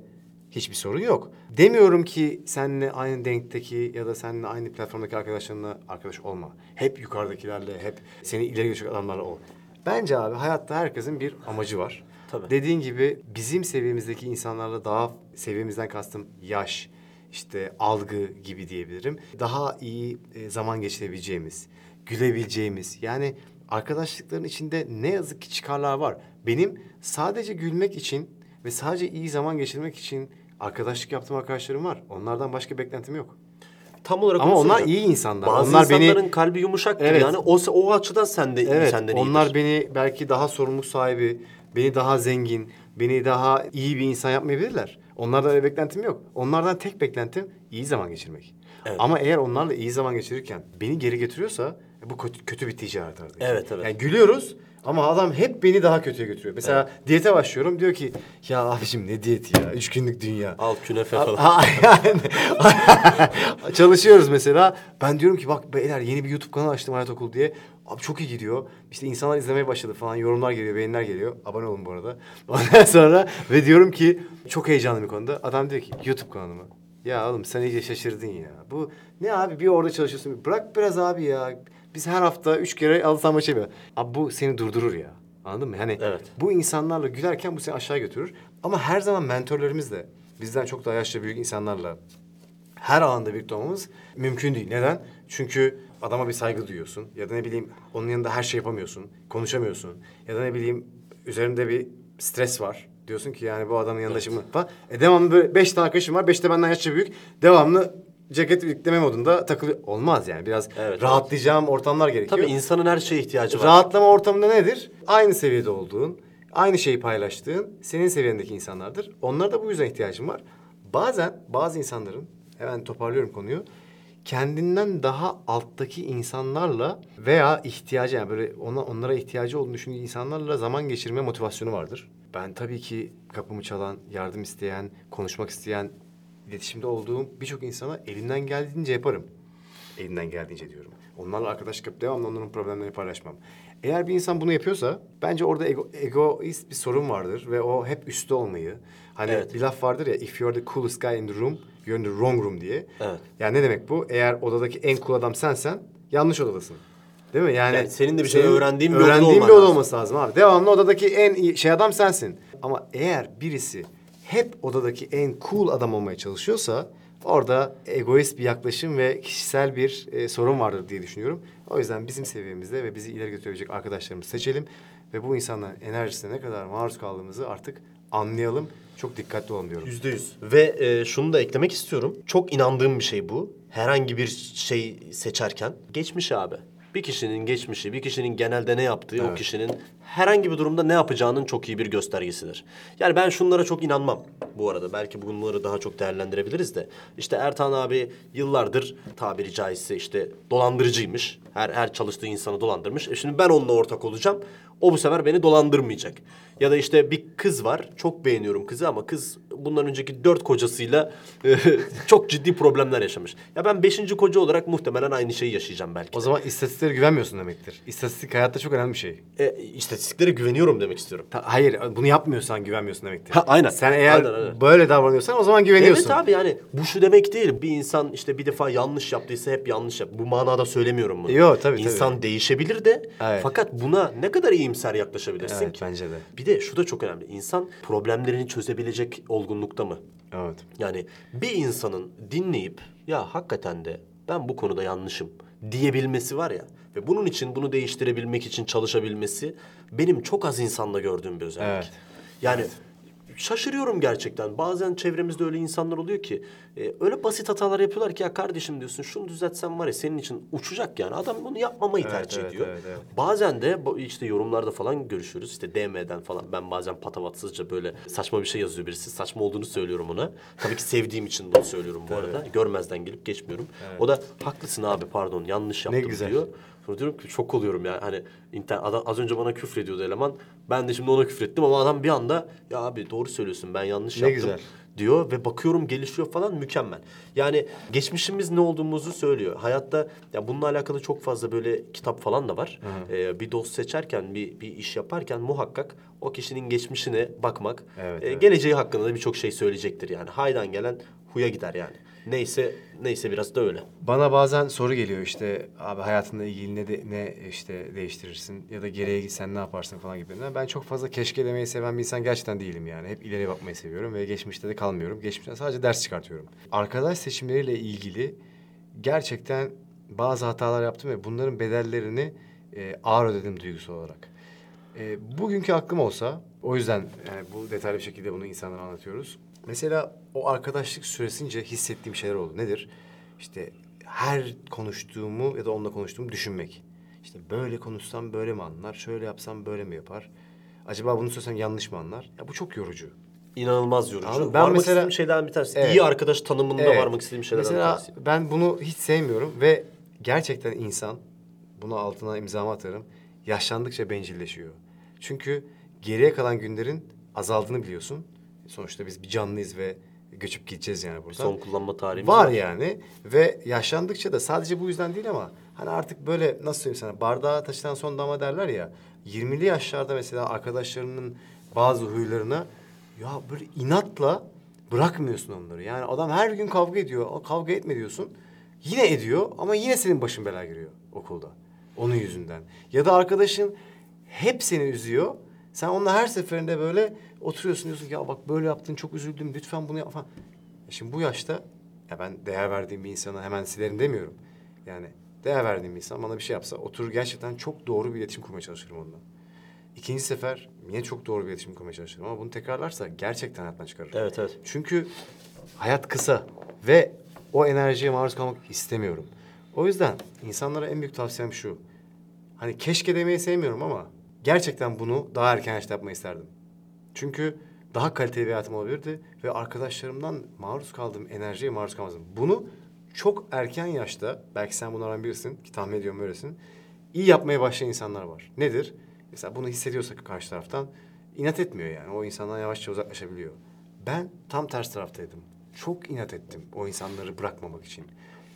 hiçbir sorun yok. Demiyorum ki seninle aynı denkteki ya da seninle aynı platformdaki arkadaşlarınla arkadaş olma. Hep yukarıdakilerle, hep seni ileri götürecek adamlarla ol. Bence abi hayatta herkesin bir amacı var. Tabii. Dediğin gibi bizim seviyemizdeki insanlarla daha seviyemizden kastım yaş, işte algı gibi diyebilirim. Daha iyi e, zaman geçirebileceğimiz, gülebileceğimiz yani arkadaşlıkların içinde ne yazık ki çıkarlar var. Benim sadece gülmek için ve sadece iyi zaman geçirmek için arkadaşlık yaptığım arkadaşlarım var. Onlardan başka beklentim yok. Tam olarak Ama onu onlar söyleyeceğim. iyi insanlar. Bazı onlar insanların beni kalbi yumuşaktır Evet. yani. O, o açıdan sen de Evet, senden iyidir. onlar beni belki daha sorumluluk sahibi, beni daha zengin, beni daha iyi bir insan yapmayabilirler. Onlardan öyle beklentim yok. Onlardan tek beklentim iyi zaman geçirmek. Evet. Ama eğer onlarla iyi zaman geçirirken beni geri getiriyorsa bu kötü, kötü bir ticaret artık. Evet, evet. Yani gülüyoruz ama adam hep beni daha kötüye götürüyor. Mesela diyete başlıyorum diyor ki ya abicim ne diyeti ya? Üç günlük dünya. Al künefe falan. (laughs) Çalışıyoruz mesela. Ben diyorum ki bak beyler yeni bir YouTube kanalı açtım Hayat Okul diye. Abi çok iyi gidiyor. İşte insanlar izlemeye başladı falan. Yorumlar geliyor, beğeniler geliyor. Abone olun bu arada. (laughs) Ondan sonra ve diyorum ki çok heyecanlı bir konuda. Adam diyor ki YouTube kanalı mı? Ya oğlum sen iyice şaşırdın ya. Bu ne abi bir orada çalışıyorsun. Bırak biraz abi ya. Biz her hafta üç kere alsam maçı yapıyoruz. Abi bu seni durdurur ya. Anladın mı? Hani Evet. bu insanlarla gülerken bu seni aşağı götürür. Ama her zaman mentörlerimizle, bizden çok daha yaşça büyük insanlarla, her alanda birlikte olmamız mümkün değil. Neden? Çünkü adama bir saygı duyuyorsun. Ya da ne bileyim onun yanında her şey yapamıyorsun. Konuşamıyorsun. Ya da ne bileyim üzerinde bir stres var. Diyorsun ki yani bu adamın yanında şimdi falan. E devamlı böyle beş tane arkadaşım var. Beş de benden yaşça büyük. Devamlı ceket yükleme modunda takılıyor. Olmaz yani. Biraz Evet, rahatlayacağım ortamlar gerekiyor. Tabii insanın her şeye ihtiyacı var. Rahatlama ortamında nedir? Aynı seviyede olduğun, aynı şeyi paylaştığın, senin seviyendeki insanlardır. Onlara da bu yüzden ihtiyacın var. Bazen bazı insanların, hemen toparlıyorum konuyu, kendinden daha alttaki insanlarla veya ihtiyacı yani böyle ona, onlara ihtiyacı olduğunu düşündüğü insanlarla zaman geçirme motivasyonu vardır. Ben tabii ki kapımı çalan, yardım isteyen, konuşmak isteyen, iletişimde olduğum birçok insana elimden geldiğince yaparım. Elimden geldiğince diyorum. Onlarla arkadaşlık yapıp devamlı onların problemlerini paylaşmam. Eğer bir insan bunu yapıyorsa bence orada ego, egoist bir sorun vardır ve o hep üstte olmayı. Hani Evet. bir laf vardır ya if you're the coolest guy in the room, you're in the wrong room diye. Evet. Yani ne demek bu? Eğer odadaki en cool adam sensen yanlış odadasın. Değil mi? Yani, Yani senin de bir şey öğrendiğin bir odada öğrendiğin olman bir oda lazım. olması lazım abi. Devamlı odadaki en iyi şey adam sensin. Ama eğer birisi hep odadaki en cool adam olmaya çalışıyorsa orada egoist bir yaklaşım ve kişisel bir e, sorun vardır diye düşünüyorum. O yüzden bizim seviyemizde ve bizi ileri götürebilecek arkadaşlarımızı seçelim ve bu insanların enerjisine ne kadar maruz kaldığımızı artık anlayalım. Çok dikkatli olalım diyorum. Yüzde yüz. Ve e, şunu da eklemek istiyorum. Çok inandığım bir şey bu. Herhangi bir şey seçerken geçmiş abi. Bir kişinin geçmişi, bir kişinin genelde ne yaptığı, o Evet. kişinin herhangi bir durumda ne yapacağının çok iyi bir göstergesidir. Yani ben şunlara çok inanmam bu arada. Belki bunları daha çok değerlendirebiliriz de. İşte Ertan abi yıllardır tabiri caizse işte dolandırıcıymış. Her her çalıştığı insanı dolandırmış. E şimdi ben onunla ortak olacağım. O bu sefer beni dolandırmayacak. Ya da işte bir kız var. Çok beğeniyorum kızı ama kız bundan önceki dört kocasıyla e, (laughs) çok ciddi problemler yaşamış. Ya ben beşinci koca olarak muhtemelen aynı şeyi yaşayacağım belki. O zaman istatistiklere güvenmiyorsun demektir. İstatistik hayatta çok önemli bir şey. E, istatistiklere güveniyorum demek istiyorum. Ta- hayır, bunu yapmıyorsan güvenmiyorsun demektir. Ha, aynen. Sen eğer Aynen, aynen. böyle davranıyorsan o zaman güveniyorsun. Evet abi yani bu şu demek değil. Bir insan işte bir defa yanlış yaptıysa hep yanlış yap. Bu manada söylemiyorum bunu. Yo, tabii, İnsan değişebilir de Evet. fakat buna ne kadar iyimser yaklaşabilirsin Evet, ki? bence de. Bir de şu da çok önemli. İnsan problemlerini çözebilecek olgunlukta mı? Evet. Yani bir insanın dinleyip ya hakikaten de ben bu konuda yanlışım diyebilmesi var ya ve bunun için bunu değiştirebilmek için çalışabilmesi benim çok az insanda gördüğüm bir özellik. Evet. Yani şaşırıyorum gerçekten. Bazen çevremizde öyle insanlar oluyor ki e, öyle basit hatalar yapıyorlar ki ya kardeşim diyorsun şunu düzeltsen var ya senin için uçacak yani. Adam bunu yapmamayı Evet, tercih evet, ediyor. evet, evet. Bazen de işte yorumlarda falan görüşüyoruz. İşte DM'den falan ben bazen patavatsızca böyle saçma bir şey yazıyor birisi. Saçma olduğunu söylüyorum ona. Tabii ki sevdiğim için bunu söylüyorum bu arada. Görmezden gelip geçmiyorum. O da haklısın abi pardon yanlış yaptım güzel. diyor. Sonra diyorum ki şok oluyorum ya. Hani internet, adam, az önce bana küfrediyordu eleman. Ben de şimdi ona küfrettim ama adam bir anda ya abi doğru söylüyorsun ben yanlış Ne yaptım güzel. diyor ve bakıyorum gelişiyor falan mükemmel. Yani geçmişimiz ne olduğumuzu söylüyor. Hayatta ya bununla alakalı çok fazla böyle kitap falan da var. Ee, bir dost seçerken, bir, bir iş yaparken muhakkak o kişinin geçmişine bakmak, Evet, e, evet. geleceği hakkında da birçok şey söyleyecektir yani. Haydan gelen huya gider yani. Neyse neyse biraz da öyle. Bana bazen soru geliyor işte abi hayatında ilgili ne de, ne işte değiştirirsin ya da geriye gitsen ne yaparsın falan gibi. Ben çok fazla keşke demeyi seven bir insan gerçekten değilim yani. Hep ileriye bakmayı seviyorum ve geçmişte de kalmıyorum. Geçmişten sadece ders çıkartıyorum. Arkadaş seçimleriyle ilgili gerçekten bazı hatalar yaptım ve bunların bedellerini e, ağır ödedim duygusal olarak. E, bugünkü aklım olsa, o yüzden yani bu detaylı bir şekilde bunu insanlara anlatıyoruz. Mesela o arkadaşlık süresince hissettiğim şeyler oldu. Nedir? İşte her konuştuğumu ya da onunla konuştuğumu düşünmek. İşte böyle konuşsam böyle mi anlar, şöyle yapsam böyle mi yapar? Acaba bunu söylesem yanlış mı anlar? Ya bu çok yorucu. İnanılmaz yorucu. Anladım. Ben varmak mesela- istediğim şeylerden bir tanesi. Evet. İyi arkadaş tanımında Evet. varmak istediğim şeylerden Mesela bir tanesi. ben bunu hiç sevmiyorum ve gerçekten insan, buna altına imzamı atarım, yaşlandıkça bencilleşiyor. Çünkü geriye kalan günlerin azaldığını biliyorsun. Sonuçta biz bir canlıyız ve göçüp gideceğiz yani buradan. Son kullanma tarihimiz Var yani ve yaşlandıkça da sadece bu yüzden değil ama hani artık böyle nasıl söyleyeyim sana bardağa taşınan son damla derler ya 20'li yaşlarda mesela arkadaşlarının bazı huylarına ya böyle inatla bırakmıyorsun onları. Yani adam her gün kavga ediyor. O kavga etme diyorsun. Yine ediyor ama yine senin başın belaya giriyor okulda. Onun yüzünden. Ya da arkadaşın hep seni üzüyor. Sen onunla her seferinde böyle oturuyorsun diyorsun ki ya bak böyle yaptın çok üzüldüm lütfen bunu yap falan. Şimdi bu yaşta Ya ben değer verdiğim bir insana hemen silerim demiyorum. Yani değer verdiğim bir insan bana bir şey yapsa oturur gerçekten çok doğru bir iletişim kurmaya çalışırım onunla. İkinci sefer yine çok doğru bir iletişim kurmaya çalışırım ama bunu tekrarlarsa gerçekten hayattan çıkarır. Evet evet. Çünkü hayat kısa ve o enerjiye maruz kalmak istemiyorum. O yüzden insanlara en büyük tavsiyem şu. Hani keşke demeyi sevmiyorum ama gerçekten bunu daha erken yaşta yapmayı isterdim. Çünkü daha kaliteli bir hayatım olabilirdi ve arkadaşlarımdan maruz kaldığım enerjiye maruz kalmazdım. Bunu çok erken yaşta, belki sen bunlardan birisin ki tahmin ediyorum öylesin, iyi yapmaya başlayan insanlar var. Nedir? Mesela bunu hissediyorsa karşı taraftan inat etmiyor yani. O insandan yavaşça uzaklaşabiliyor. Ben tam ters taraftaydım. Çok inat ettim o insanları bırakmamak için.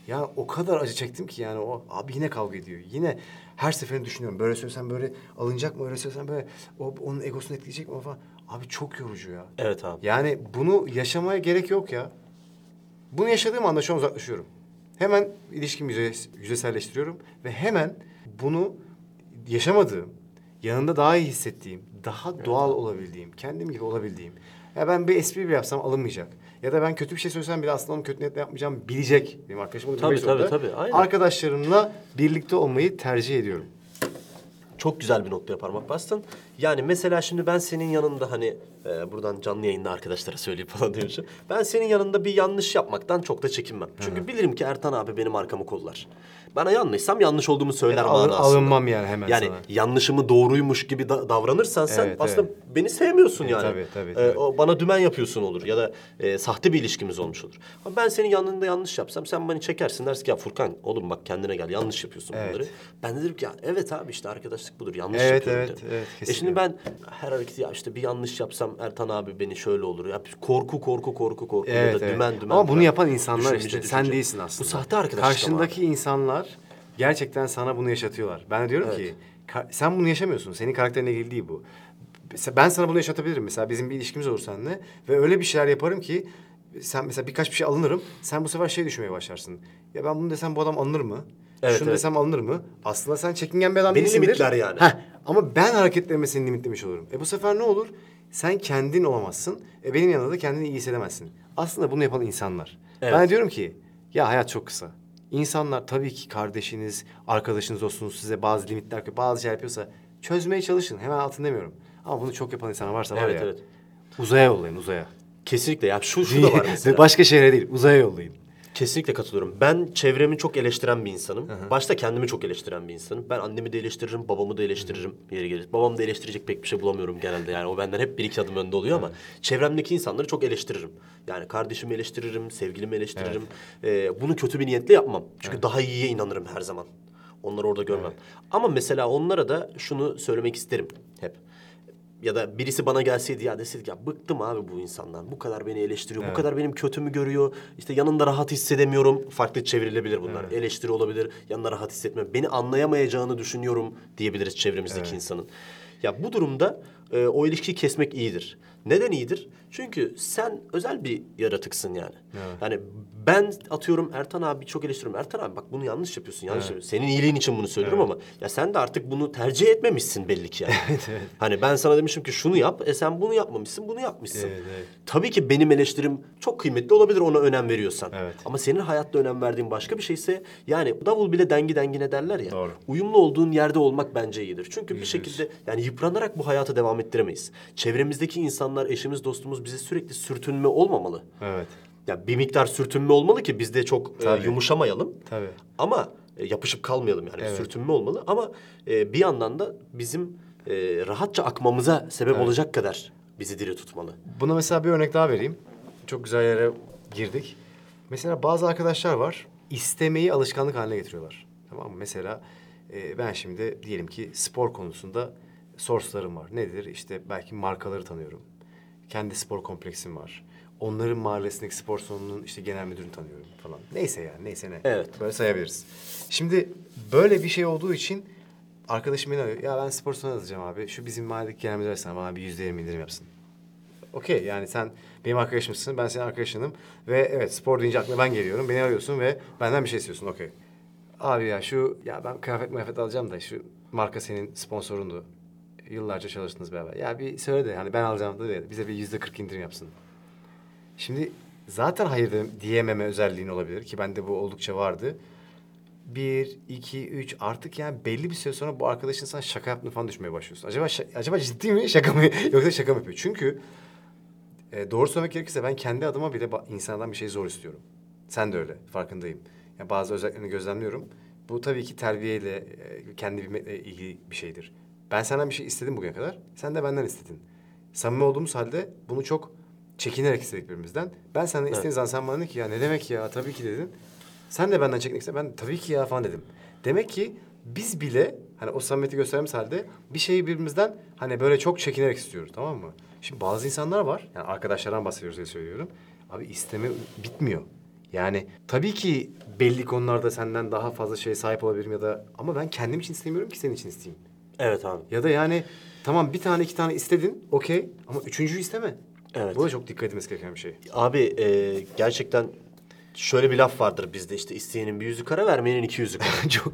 Ya o kadar acı çektim ki yani o abi yine kavga ediyor. Yine her seferinde düşünüyorum. Böyle söylesem böyle alınacak mı? Öyle söylesem böyle o, onun egosunu etkileyecek mi falan. Abi çok yorucu ya. Evet abi. Yani bunu yaşamaya gerek yok ya. Bunu yaşadığım anda şu an uzaklaşıyorum. Hemen ilişkimi yüze, yüzeyselleştiriyorum ve hemen bunu yaşamadığım, yanında daha iyi hissettiğim, daha doğal olabildiğim, kendim gibi olabildiğim. Ya ben bir espri bile yapsam alınmayacak. Ya da ben kötü bir şey söylesem bile aslında onu kötü niyetle yapmayacağım bilecek. Benim arkadaşım bunu Tabii, tabii, tabii, aynen. Arkadaşlarımla birlikte olmayı tercih ediyorum. Çok güzel bir noktaya parmak bastın. Yani mesela şimdi ben senin yanında hani e, buradan canlı yayında arkadaşlara söyleyip falan diyormuşum. Ben senin yanında bir yanlış yapmaktan çok da çekinmem. Çünkü bilirim ki Ertan abi benim arkamı kollar. Bana yanlışsam yanlış olduğumu söyler Yani alın- manasında. alınmam yani hemen Yani sana. yanlışımı doğruymuş gibi da- davranırsan sen Evet, aslında beni sevmiyorsun E, yani. tabii, tabii, E, tabii. o bana dümen yapıyorsun olur ya da e, sahte bir ilişkimiz olmuş olur. Ama ben senin yanında yanlış yapsam sen beni çekersin dersin ki ya Furkan oğlum bak kendine gel yanlış yapıyorsun Evet. bunları. Ben de derim ki ya evet abi işte arkadaşlık budur yanlış Evet, yapıyorum evet, derim. evet, E kesinlikle. Şimdi ben her hareketi ya işte bir yanlış yapsam Ertan abi beni şöyle olur. Ya korku korku korku korku ya Evet, da evet. dümen dümen. Ama bunu yapan insanlar işte. düşünce. Sen değilsin aslında. Bu sahte arkadaşlık ama Karşındaki insanlar gerçekten sana bunu yaşatıyorlar. Ben diyorum Evet. ki sen bunu yaşamıyorsun. Senin karakterine ilgili değil bu. Ben sana bunu yaşatabilirim. Mesela bizim bir ilişkimiz olur seninle ve öyle bir şeyler yaparım ki sen mesela birkaç bir şey alınırım. Sen bu sefer şey düşünmeye başlarsın. Ya ben bunu desem bu adam alınır mı? Evet, Şunu evet. desem alınır mı? Aslında sen çekingen bir adam Beni değilsindir. limitler yani. Heh, ama ben hareketlerime seni limitlemiş olurum. E bu sefer ne olur? Sen kendin olamazsın. E benim yanında da kendini iyi hissedemezsin. Aslında bunu yapan insanlar. Evet. Ben diyorum ki ya hayat çok kısa. İnsanlar tabii ki kardeşiniz, arkadaşınız, dostunuz size bazı limitler bazı şey yapıyorsa çözmeye çalışın. Hemen altın demiyorum. Ama bunu çok yapan insanlar varsa var Evet, ya. evet. Uzaya yollayın uzaya. Kesinlikle ya şu şu da var (laughs) mesela. Başka şehre değil uzaya yollayın. Kesinlikle katılıyorum. Ben çevremi çok eleştiren bir insanım. Başta kendimi çok eleştiren bir insanım. Ben annemi de eleştiririm, babamı da eleştiririm yeri gelir. Babamı da eleştirecek pek bir şey bulamıyorum genelde yani. O benden hep bir iki adım önde oluyor ama çevremdeki insanları çok eleştiririm. Yani kardeşimi eleştiririm, sevgilimi eleştiririm. Ee, bunu kötü bir niyetle yapmam. Çünkü daha iyiye inanırım her zaman. Onları orada görmem. Ama mesela onlara da şunu söylemek isterim hep. Ya da birisi bana gelseydi ya deseydi ki, ya bıktım abi bu insandan. Bu kadar beni eleştiriyor, bu kadar benim kötümü görüyor. İşte yanında rahat hissedemiyorum. Farklı çevrilebilir bunlar. Eleştiri olabilir, yanında rahat hissetmiyorum. Beni anlayamayacağını düşünüyorum diyebiliriz çevremizdeki insanın. Ya bu durumda e, o ilişkiyi kesmek iyidir. Neden iyidir? Çünkü sen özel bir yaratıksın yani. Yani ben atıyorum Ertan abi çok eleştiriyorum. Ertan abi bak bunu yanlış yapıyorsun, yanlış yapıyorsun. Senin iyiliğin için bunu söylüyorum ama ya sen de artık bunu tercih etmemişsin belli ki yani. (laughs) Hani ben sana demişim ki şunu yap, e sen bunu yapmamışsın, bunu yapmışsın. Evet, evet. Tabii ki benim eleştirim çok kıymetli olabilir ona önem veriyorsan. Evet. Ama senin hayatta önem verdiğin başka bir şeyse yani davul bile dengi dengine derler ya. Doğru. Uyumlu olduğun yerde olmak bence iyidir. Çünkü bir şekilde yani yıpranarak bu hayatı devam ettiremeyiz. Çevremizdeki insanlar, eşimiz, dostumuz bize sürekli sürtünme olmamalı. Evet. Ya bir miktar sürtünme olmalı ki biz de çok e, yumuşamayalım. Tabii. Ama e, yapışıp kalmayalım yani. Evet. Sürtünme olmalı ama e, bir yandan da bizim e, rahatça akmamıza sebep olacak kadar bizi diri tutmalı. Buna mesela bir örnek daha vereyim. Çok güzel yere girdik. Mesela bazı arkadaşlar var. istemeyi alışkanlık haline getiriyorlar. Tamam mı? Mesela e, ben şimdi diyelim ki spor konusunda source'larım var. Nedir? İşte belki markaları tanıyorum. Kendi spor kompleksim var. Onların mahallesindeki spor salonunun işte genel müdürünü tanıyorum falan. Neyse yani neyse ne. Evet. Böyle sayabiliriz. Şimdi böyle bir şey olduğu için arkadaşım beni arıyor. Ya ben spor salonu alacağım abi. Şu bizim mahalledeki genel müdür arasana bana bir yüzde yirmi indirim yapsın. Okey yani sen benim arkadaşımsın, ben senin arkadaşınım ve evet spor deyince aklına ben geliyorum. Beni arıyorsun ve benden bir şey istiyorsun. Okey. Abi ya şu ya ben kıyafet kıyafet alacağım da şu marka senin sponsorundu. Yıllarca çalıştınız beraber. Ya bir söyle de hani ben alacağım da bize bir yüzde kırk indirim yapsın. Şimdi zaten hayır de- diyememe özelliğin olabilir ki bende bu oldukça vardı. Bir, iki, üç artık yani belli bir süre sonra bu arkadaşın sana şaka yaptığını falan düşmeye başlıyorsun. Acaba acaba ciddi mi şaka mı (laughs) yoksa şaka mı yapıyor? Çünkü e, doğru söylemek gerekirse ben kendi adıma bile insandan bir şey zor istiyorum. Sen de öyle farkındayım. Ya bazı özelliklerini gözlemliyorum. Bu tabii ki terbiyeyle, e, kendi bilmekle ilgili bir şeydir. Ben senden bir şey istedim bugüne kadar. Sen de benden istedin. Samimi olduğumuz halde bunu çok çekinerek istedik birbirimizden. Ben senden istediğin zaman sen bana dedin ki ya ne demek ya tabii ki dedin. Sen de benden çekmek istedin. Ben tabii ki ya falan dedim. Demek ki biz bile hani o samimiyeti gösterdiğimiz halde bir şeyi birbirimizden hani böyle çok çekinerek istiyoruz tamam mı? Şimdi bazı insanlar var. Yani arkadaşlardan bahsediyoruz diye söylüyorum. Abi isteme bitmiyor. Yani tabii ki belli konularda senden daha fazla şeye sahip olabilirim ya da ama ben kendim için istemiyorum ki senin için isteyeyim. Evet abi. Ya da yani tamam bir tane iki tane istedin okey ama üçüncüyü isteme. Evet. Bu da çok dikkat edilmesi gereken bir şey. Abi e, gerçekten şöyle bir laf vardır bizde işte isteyenin bir yüzü kara vermeyenin iki yüzü kara. (laughs) çok.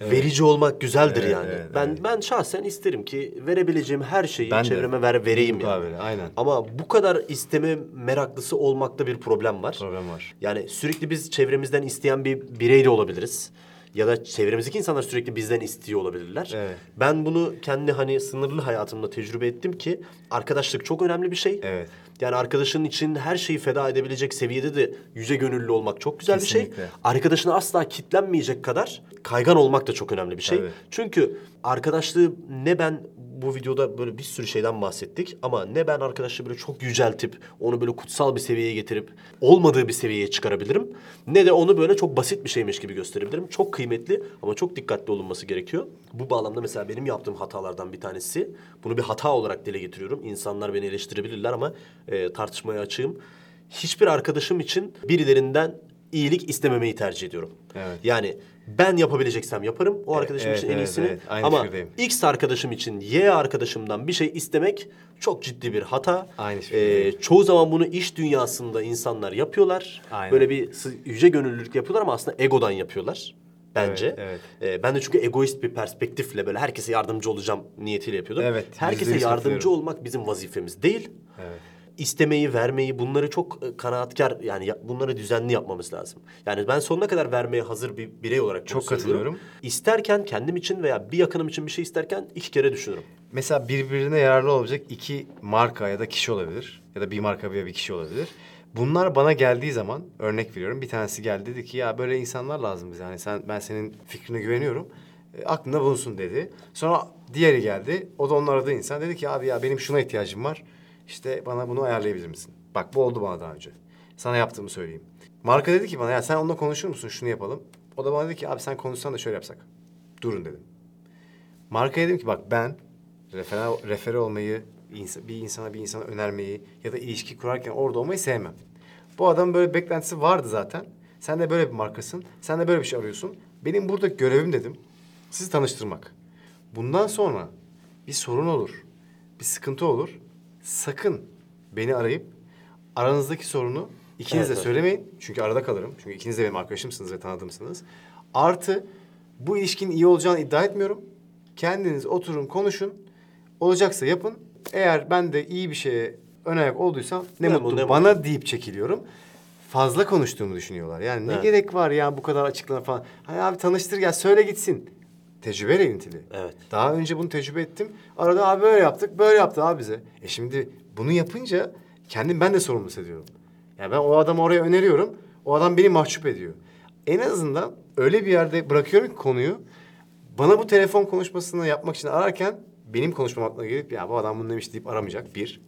Verici olmak güzeldir Evet, yani. evet, ben evet. ben şahsen isterim ki verebileceğim her şeyi Ben de. çevreme ver vereyim yani. Mukabele, aynen. Ama bu kadar isteme meraklısı olmakta bir problem var. Problem var. Yani sürekli biz çevremizden isteyen bir birey de olabiliriz. Ya da çevremizdeki insanlar sürekli bizden istiyor olabilirler. Evet. Ben bunu kendi hani sınırlı hayatımda tecrübe ettim ki arkadaşlık çok önemli bir şey. Evet. Yani arkadaşın için her şeyi feda edebilecek seviyede de yüce gönüllü olmak çok güzel bir şey. Kesinlikle. Arkadaşına asla kitlenmeyecek kadar kaygan olmak da çok önemli bir şey. Tabii. Çünkü arkadaşlığı ne ben bu videoda böyle bir sürü şeyden bahsettik ama ne ben arkadaşlığı böyle çok yüceltip onu böyle kutsal bir seviyeye getirip olmadığı bir seviyeye çıkarabilirim. Ne de onu böyle çok basit bir şeymiş gibi gösterebilirim. Çok kıymetli ama çok dikkatli olunması gerekiyor. Bu bağlamda mesela benim yaptığım hatalardan bir tanesi bunu bir hata olarak dile getiriyorum. İnsanlar beni eleştirebilirler ama e, tartışmaya açığım. Hiçbir arkadaşım için birilerinden iyilik istememeyi tercih ediyorum. Evet. Yani ben yapabileceksem yaparım. O arkadaşım evet, için en evet, iyisini. evet. Aynı Ama. X arkadaşım için Y arkadaşımdan bir şey istemek çok ciddi bir hata. Aynı. Ee, çoğu zaman bunu iş dünyasında insanlar yapıyorlar. Aynen. Böyle bir yüce gönüllülük yapıyorlar ama aslında egodan yapıyorlar. Bence. Evet, Ee, ben de çünkü egoist bir perspektifle böyle herkese yardımcı olacağım niyetiyle yapıyordum. Evet, Herkese yardımcı olmak bizim vazifemiz değil. Evet. İstemeyi, vermeyi bunları çok e, kanaatkar yani ya- bunları düzenli yapmamız lazım. Yani ben sonuna kadar vermeye hazır bir birey olarak Çok katılıyorum. İsterken kendim için veya bir yakınım için bir şey isterken iki kere düşünürüm. Mesela birbirine yararlı olacak iki marka ya da kişi olabilir. Ya da bir marka veya bir kişi olabilir. Bunlar bana geldiği zaman örnek veriyorum. Bir tanesi geldi dedi ki ya böyle insanlar lazım bize. Hani sen ben senin fikrine güveniyorum. E, aklında bulunsun dedi. Sonra diğeri geldi. O da onun aradığı insan. Dedi ki abi ya benim şuna ihtiyacım var. İşte bana bunu ayarlayabilir misin? Bak bu oldu bana daha önce. Sana yaptığımı söyleyeyim. Marka dedi ki bana ya sen onunla konuşur musun? Şunu yapalım. O da bana dedi ki abi sen konuşsan da şöyle yapsak. Durun dedim. Markaya dedim ki bak ben refere, refere olmayı, bir insana bir insana önermeyi ya da ilişki kurarken orada olmayı sevmem. Bu adamın böyle bir beklentisi vardı zaten. Sen de böyle bir markasın. Sen de böyle bir şey arıyorsun. Benim burada görevim dedim. Sizi tanıştırmak. Bundan sonra bir sorun olur. Bir sıkıntı olur. Sakın beni arayıp aranızdaki sorunu ikiniz Evet, de evet. söylemeyin. Çünkü arada kalırım. Çünkü ikiniz de benim arkadaşımsınız ve tanıdığımsınız. Artı bu ilişkinin iyi olacağını iddia etmiyorum. Kendiniz oturun konuşun. Olacaksa yapın. Eğer ben de iyi bir şeye ön ayak olduysam ne Ne mutlu mutlu, ne bana deyip çekiliyorum. Fazla konuştuğumu düşünüyorlar. Yani ne Evet. gerek var ya bu kadar açıklama falan. Hani abi tanıştır gel söyle gitsin. Tecrübeyle ilintili. Evet. Daha önce bunu tecrübe ettim. Arada abi böyle yaptık, böyle yaptı abi bize. E şimdi bunu yapınca kendim ben de sorumlu hissediyorum. Yani ben o adamı oraya öneriyorum. O adam beni mahcup ediyor. En azından öyle bir yerde bırakıyorum ki konuyu. Bana bu telefon konuşmasını yapmak için ararken benim konuşmam aklına gelip ya bu adam bunu demiş deyip aramayacak bir.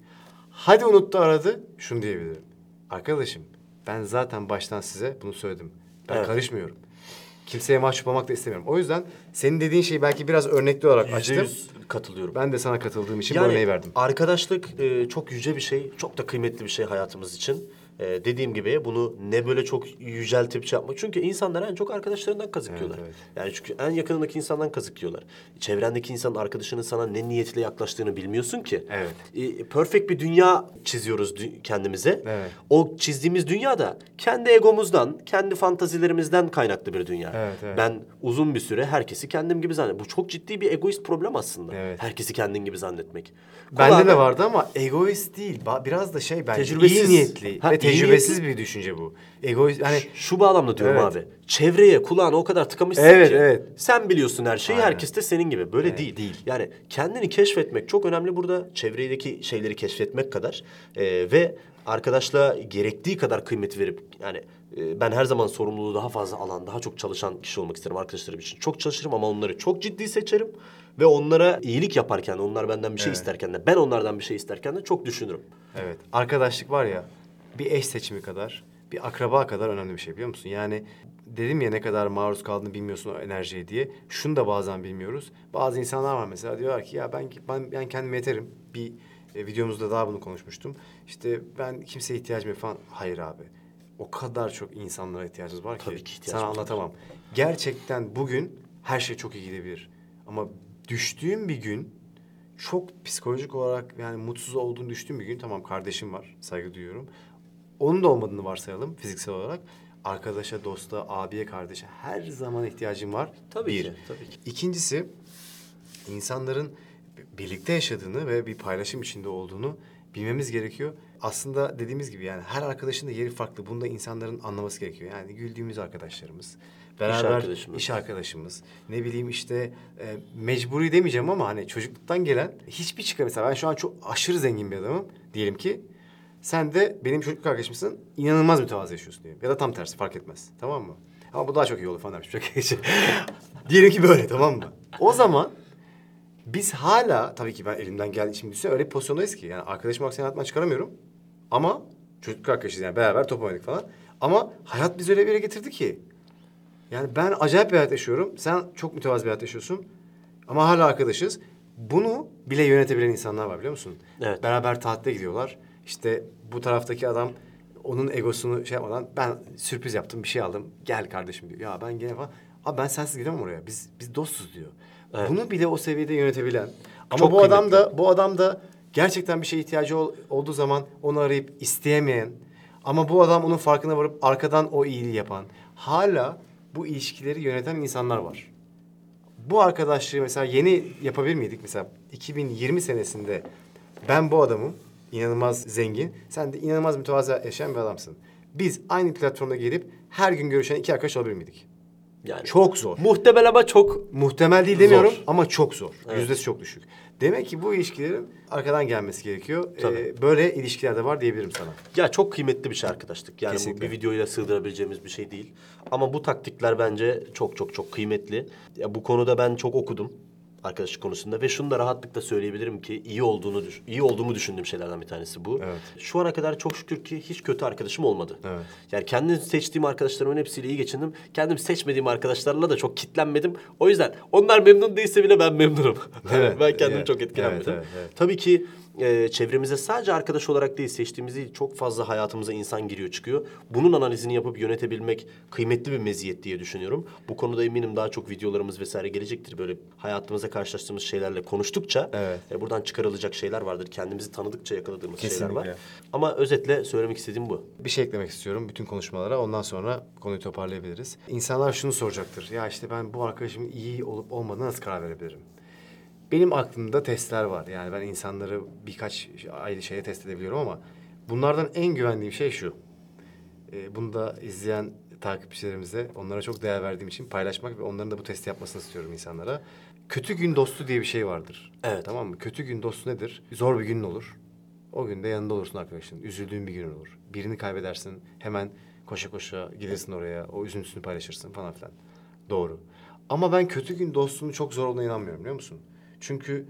Hadi unuttu aradı şunu diyebilirim. Arkadaşım ben zaten baştan size bunu söyledim. Ben Evet. karışmıyorum. Kimseye mahcup olmak da istemiyorum. O yüzden senin dediğin şeyi belki biraz örnekli olarak açtım. yüz katılıyorum. Ben de sana katıldığım için bu örneği verdim. arkadaşlık e, çok yüce bir şey, çok da kıymetli bir şey hayatımız için. E, dediğim gibi bunu ne böyle çok yüceltip şey yapmak. Çünkü insanlar en çok arkadaşlarından kazıklıyorlar. Evet, evet. Yani çünkü en yakınındaki insandan kazıklıyorlar. Çevrendeki insanın arkadaşının sana ne niyetle yaklaştığını bilmiyorsun ki. Evet. E, perfect bir dünya çiziyoruz dü- kendimize. Evet. O çizdiğimiz dünya da kendi egomuzdan, kendi fantazilerimizden kaynaklı bir dünya. Evet, evet. Ben uzun bir süre herkesi kendim gibi zannettim. Bu çok ciddi bir egoist problem aslında. Evet. Herkesi kendin gibi zannetmek. Bende de vardı ama egoist değil. Biraz da şey bence Tecrübesiz. iyi niyetli Ha, ve tecrübesiz bir düşünce bu. Egoist hani Şu bağlamda diyorum Evet. abi. Çevreye kulağını o kadar tıkamışsın Evet, ki. evet. Sen biliyorsun her şeyi, Aynen. herkes de senin gibi. Böyle değil. değil. Yani kendini keşfetmek çok önemli burada. Çevredeki şeyleri keşfetmek kadar. Ee, ve arkadaşla gerektiği kadar kıymet verip yani e, ben her zaman sorumluluğu daha fazla alan, daha çok çalışan kişi olmak isterim arkadaşlarım için. Çok çalışırım ama onları çok ciddi seçerim. Ve onlara iyilik yaparken, onlar benden bir şey isterken de, ben onlardan bir şey isterken de çok düşünürüm. Evet. Arkadaşlık var ya bir eş seçimi kadar, bir akraba kadar önemli bir şey biliyor musun? Yani dedim ya ne kadar maruz kaldığını bilmiyorsun o enerjiye diye. Şunu da bazen bilmiyoruz. Bazı insanlar var mesela diyorlar ki ya ben ben, ben kendime yeterim. Bir e, videomuzda daha bunu konuşmuştum. İşte ben kimseye ihtiyacım yok falan. Hayır abi. O kadar çok insanlara ihtiyacımız var ki. Tabii ki ihtiyacımız Sana var. anlatamam. Gerçekten bugün her şey çok iyi gidebilir. Ama düştüğüm bir gün çok psikolojik olarak yani mutsuz olduğunu düştüğüm bir gün tamam kardeşim var saygı duyuyorum. Onun da olmadığını varsayalım fiziksel olarak. Arkadaşa, dosta, abiye, kardeşe her zaman ihtiyacım var. Tabii bir. ki, tabii ki. İkincisi insanların birlikte yaşadığını ve bir paylaşım içinde olduğunu bilmemiz gerekiyor. Aslında dediğimiz gibi yani her arkadaşın da yeri farklı. Bunu da insanların anlaması gerekiyor. Yani güldüğümüz arkadaşlarımız, beraber arkadaşımız. iş arkadaşımız, ne bileyim işte e, mecburi demeyeceğim ama hani çocukluktan gelen hiçbir çıkar mesela ben şu an çok aşırı zengin bir adamım diyelim ki sen de benim çocukluk arkadaşımsın inanılmaz mütevazı yaşıyorsun diyelim. Ya da tam tersi fark etmez tamam mı? Ama bu daha çok iyi olur falan demiş. Çok iyi. (laughs) diyelim ki böyle tamam mı? O zaman biz hala tabii ki ben elimden geldiği için düşünsene öyle bir pozisyondayız ki yani arkadaşımı aksine hayatımdan çıkaramıyorum. Ama çocukluk arkadaşıyız yani beraber top oynadık falan. Ama hayat bizi öyle bir yere getirdi ki. Yani ben acayip bir hayat yaşıyorum. Sen çok mütevazı bir hayat yaşıyorsun. Ama hala arkadaşız. Bunu bile yönetebilen insanlar var biliyor musun? Evet. Beraber tatile gidiyorlar. İşte bu taraftaki adam onun egosunu şey yapmadan ben sürpriz yaptım bir şey aldım. Gel kardeşim diyor. Ya ben gene falan. Abi ben sensiz gidemem oraya. Biz biz dostuz diyor. Evet. Bunu bile o seviyede yönetebilen. Ama Çok bu adam da bu adam da gerçekten bir şeye ihtiyacı ol- olduğu zaman onu arayıp isteyemeyen ama bu adam onun farkına varıp arkadan o iyiliği yapan hala bu ilişkileri yöneten insanlar var. Bu arkadaşlığı mesela yeni yapabilir miydik? Mesela 2020 senesinde ben bu adamım inanılmaz zengin. Sen de inanılmaz mütevazı yaşayan bir adamsın. Biz aynı platformda gelip her gün görüşen iki arkadaş olabilir miydik? Yani Çok zor. muhtemel ama çok Muhtemel değil demiyorum Zor. ama çok zor. Evet. Yüzdesi çok düşük. Demek ki bu ilişkilerin arkadan gelmesi gerekiyor. Tabii. Ee, böyle ilişkiler de var diyebilirim sana. Ya çok kıymetli bir şey arkadaşlık. Yani bu Kesinlikle. bir videoyla sığdırabileceğimiz bir şey değil. Ama bu taktikler bence çok çok çok kıymetli. Ya bu konuda ben çok okudum arkadaşlık konusunda ve şunu da rahatlıkla söyleyebilirim ki iyi olduğunu düş- iyi olduğumu düşündüğüm şeylerden bir tanesi bu. Evet. Şu ana kadar çok şükür ki hiç kötü arkadaşım olmadı. Evet. Yani kendim seçtiğim arkadaşlarımın hepsiyle iyi geçindim. Kendim seçmediğim arkadaşlarla da çok kitlenmedim. O yüzden onlar memnun değilse bile ben memnunum. Evet, (laughs) ben kendimi evet, çok etkilenmedim. evet, evet, evet. Tabii ki e, çevremize sadece arkadaş olarak değil seçtiğimiz değil çok fazla hayatımıza insan giriyor çıkıyor. Bunun analizini yapıp yönetebilmek kıymetli bir meziyet diye düşünüyorum. Bu konuda eminim daha çok videolarımız vesaire gelecektir. Böyle hayatımıza karşılaştığımız şeylerle konuştukça Evet. e, buradan çıkarılacak şeyler vardır. Kendimizi tanıdıkça yakaladığımız şeyler var. Kesinlikle. Ama özetle söylemek istediğim bu. Bir şey eklemek istiyorum bütün konuşmalara. Ondan sonra konuyu toparlayabiliriz. İnsanlar şunu soracaktır. Ya işte ben bu arkadaşımın iyi olup olmadığına nasıl karar verebilirim? Benim aklımda testler var. Yani ben insanları birkaç ayrı şeye test edebiliyorum ama bunlardan en güvendiğim şey şu. Ee, bunu da izleyen takipçilerimize onlara çok değer verdiğim için paylaşmak ve onların da bu testi yapmasını istiyorum insanlara. Kötü gün dostu diye bir şey vardır. Evet. Tamam mı? Kötü gün dostu nedir? Zor bir günün olur. O günde yanında olursun arkadaşın. Üzüldüğün bir gün olur. Birini kaybedersin. Hemen koşa koşa gelirsin oraya. O üzüntüsünü paylaşırsın falan filan. Doğru. Ama ben kötü gün dostluğunun çok zor olduğuna inanmıyorum biliyor musun? Çünkü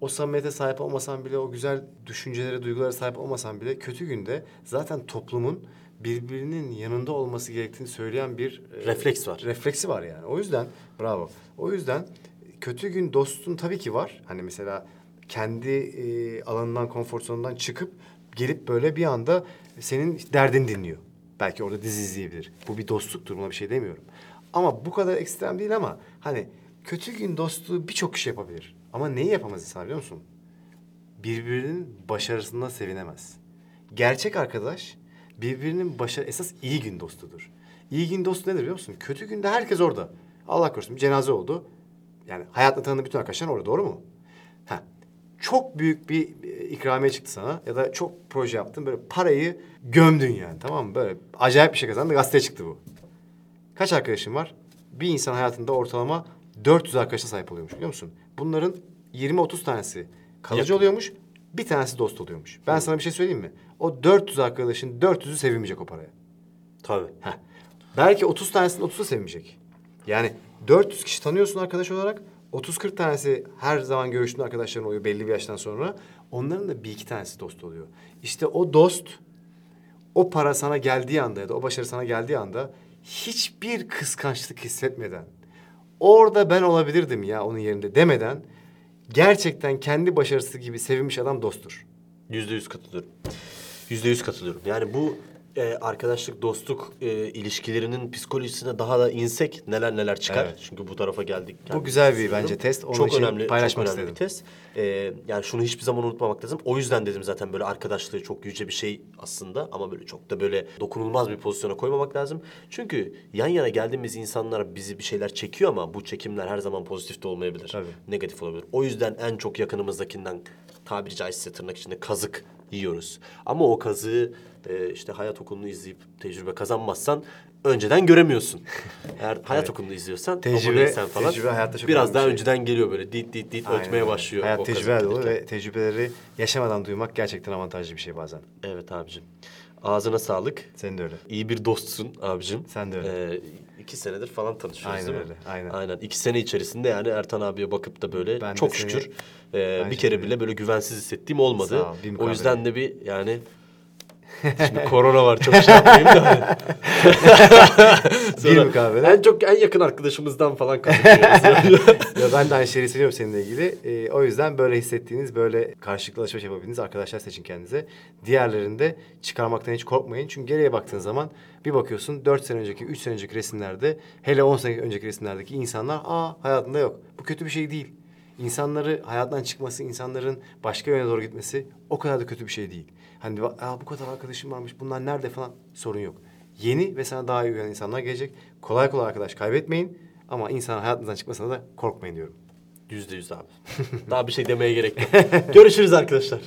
o samimiyete sahip olmasan bile, o güzel düşüncelere, duygulara sahip olmasan bile kötü günde zaten toplumun birbirinin yanında olması gerektiğini söyleyen bir e, Refleks var. refleksi var yani. O yüzden bravo. O yüzden kötü gün dostun tabii ki var. Hani mesela kendi e, alanından, konfor zonundan çıkıp gelip böyle bir anda senin derdini dinliyor. Belki orada dizi izleyebilir. Bu bir dostluktur. Buna bir şey demiyorum. Ama bu kadar ekstrem değil ama hani kötü gün dostluğu birçok kişi yapabilir. Ama neyi yapamaz insan biliyor musun? birbirinin başarısından sevinemez. Gerçek arkadaş birbirinin başarı esas iyi gün dostudur. İyi gün dostu nedir biliyor musun? Kötü günde herkes orada. Allah korusun bir cenaze oldu. Yani hayatla tanıdığı bütün arkadaşlar orada doğru mu? Ha. çok büyük bir e, ikramiye çıktı sana ya da çok proje yaptın böyle parayı gömdün yani tamam mı? Böyle acayip bir şey kazandın gazeteye çıktı bu. Kaç arkadaşın var? Bir insan hayatında ortalama 400 arkadaşa sahip oluyormuş biliyor musun? Bunların 20-30 tanesi kalıcı Yakın. oluyormuş, bir tanesi dost oluyormuş. Ben sana bir şey söyleyeyim mi? O 400 arkadaşın 400'ü sevinmeyecek o paraya. Tabii. Heh. Belki 30 tanesinin 30'u sevmeyecek. Yani 400 kişi tanıyorsun arkadaş olarak. 30-40 tanesi her zaman görüştüğün arkadaşların oluyor belli bir yaştan sonra. Onların da bir iki tanesi dost oluyor. İşte o dost o para sana geldiği anda ya da o başarı sana geldiği anda hiçbir kıskançlık hissetmeden orada ben olabilirdim ya onun yerinde demeden gerçekten kendi başarısı gibi sevinmiş adam dosttur. Yüzde yüz katılıyorum. Yüzde yüz katılıyorum. Yani bu e, arkadaşlık, dostluk e, ilişkilerinin psikolojisine daha da insek neler neler çıkar. Evet. Çünkü bu tarafa geldik. Bu güzel bir bence test. Onun çok için önemli, paylaşmak çok önemli istedim. bir test. E, yani şunu hiçbir zaman unutmamak lazım. O yüzden dedim zaten böyle arkadaşlığı çok yüce bir şey aslında. Ama böyle çok da böyle dokunulmaz bir pozisyona koymamak lazım. Çünkü yan yana geldiğimiz insanlar bizi bir şeyler çekiyor ama bu çekimler her zaman pozitif de olmayabilir. Tabii. Negatif olabilir. O yüzden en çok yakınımızdakinden tabiri caizse tırnak içinde kazık yiyoruz. Ama o kazığı e, işte hayat okulunu izleyip tecrübe kazanmazsan önceden göremiyorsun. (laughs) Eğer hayat okulunu izliyorsan, Tecrübe- aboneysen falan tecrübe hayatta çok biraz daha şey. önceden geliyor böyle dit dit dit Aynen ötmeye başlıyor. Hayat tecrübe dolu ve tecrübeleri yaşamadan duymak gerçekten avantajlı bir şey bazen. Evet abicim. Ağzına sağlık. Senin de öyle. İyi bir dostsun abicim. Sen de öyle. Ee, iki senedir falan tanışıyoruz Aynen değil mi? öyle, aynen. Aynen. İki sene içerisinde yani Ertan abiye bakıp da böyle Ben de çok seni- şükür e, Aynı bir kere bile böyle güvensiz hissettiğim olmadı. Sağ ol, bir o mukabele. yüzden de bir yani Şimdi korona var çok şey yapmayayım da. (laughs) Bir Sonra mukabele. En çok en yakın arkadaşımızdan falan konuşuyoruz. Ya ben de aynı şeyi hissediyorum seninle ilgili. Ee, o yüzden böyle hissettiğiniz, böyle karşılıklı alışveriş yapabildiğiniz arkadaşlar seçin kendinize. Diğerlerini de çıkarmaktan hiç korkmayın. Çünkü geriye baktığın zaman bir bakıyorsun 4 sene önceki, 3 sene önceki resimlerde, hele 10 sene önceki resimlerdeki insanlar aa hayatında yok. Bu kötü bir şey değil. İnsanları hayattan çıkması, insanların başka yöne doğru gitmesi o kadar da kötü bir şey değil. Hani aa, bu kadar arkadaşım varmış, bunlar nerede falan sorun yok. Yeni ve sana daha iyi uyan insanlar gelecek. Kolay kolay arkadaş kaybetmeyin. Ama insan hayatınızdan çıkmasına da korkmayın diyorum. Yüzde yüz abi. Daha bir şey demeye gerek yok. (laughs) Görüşürüz arkadaşlar.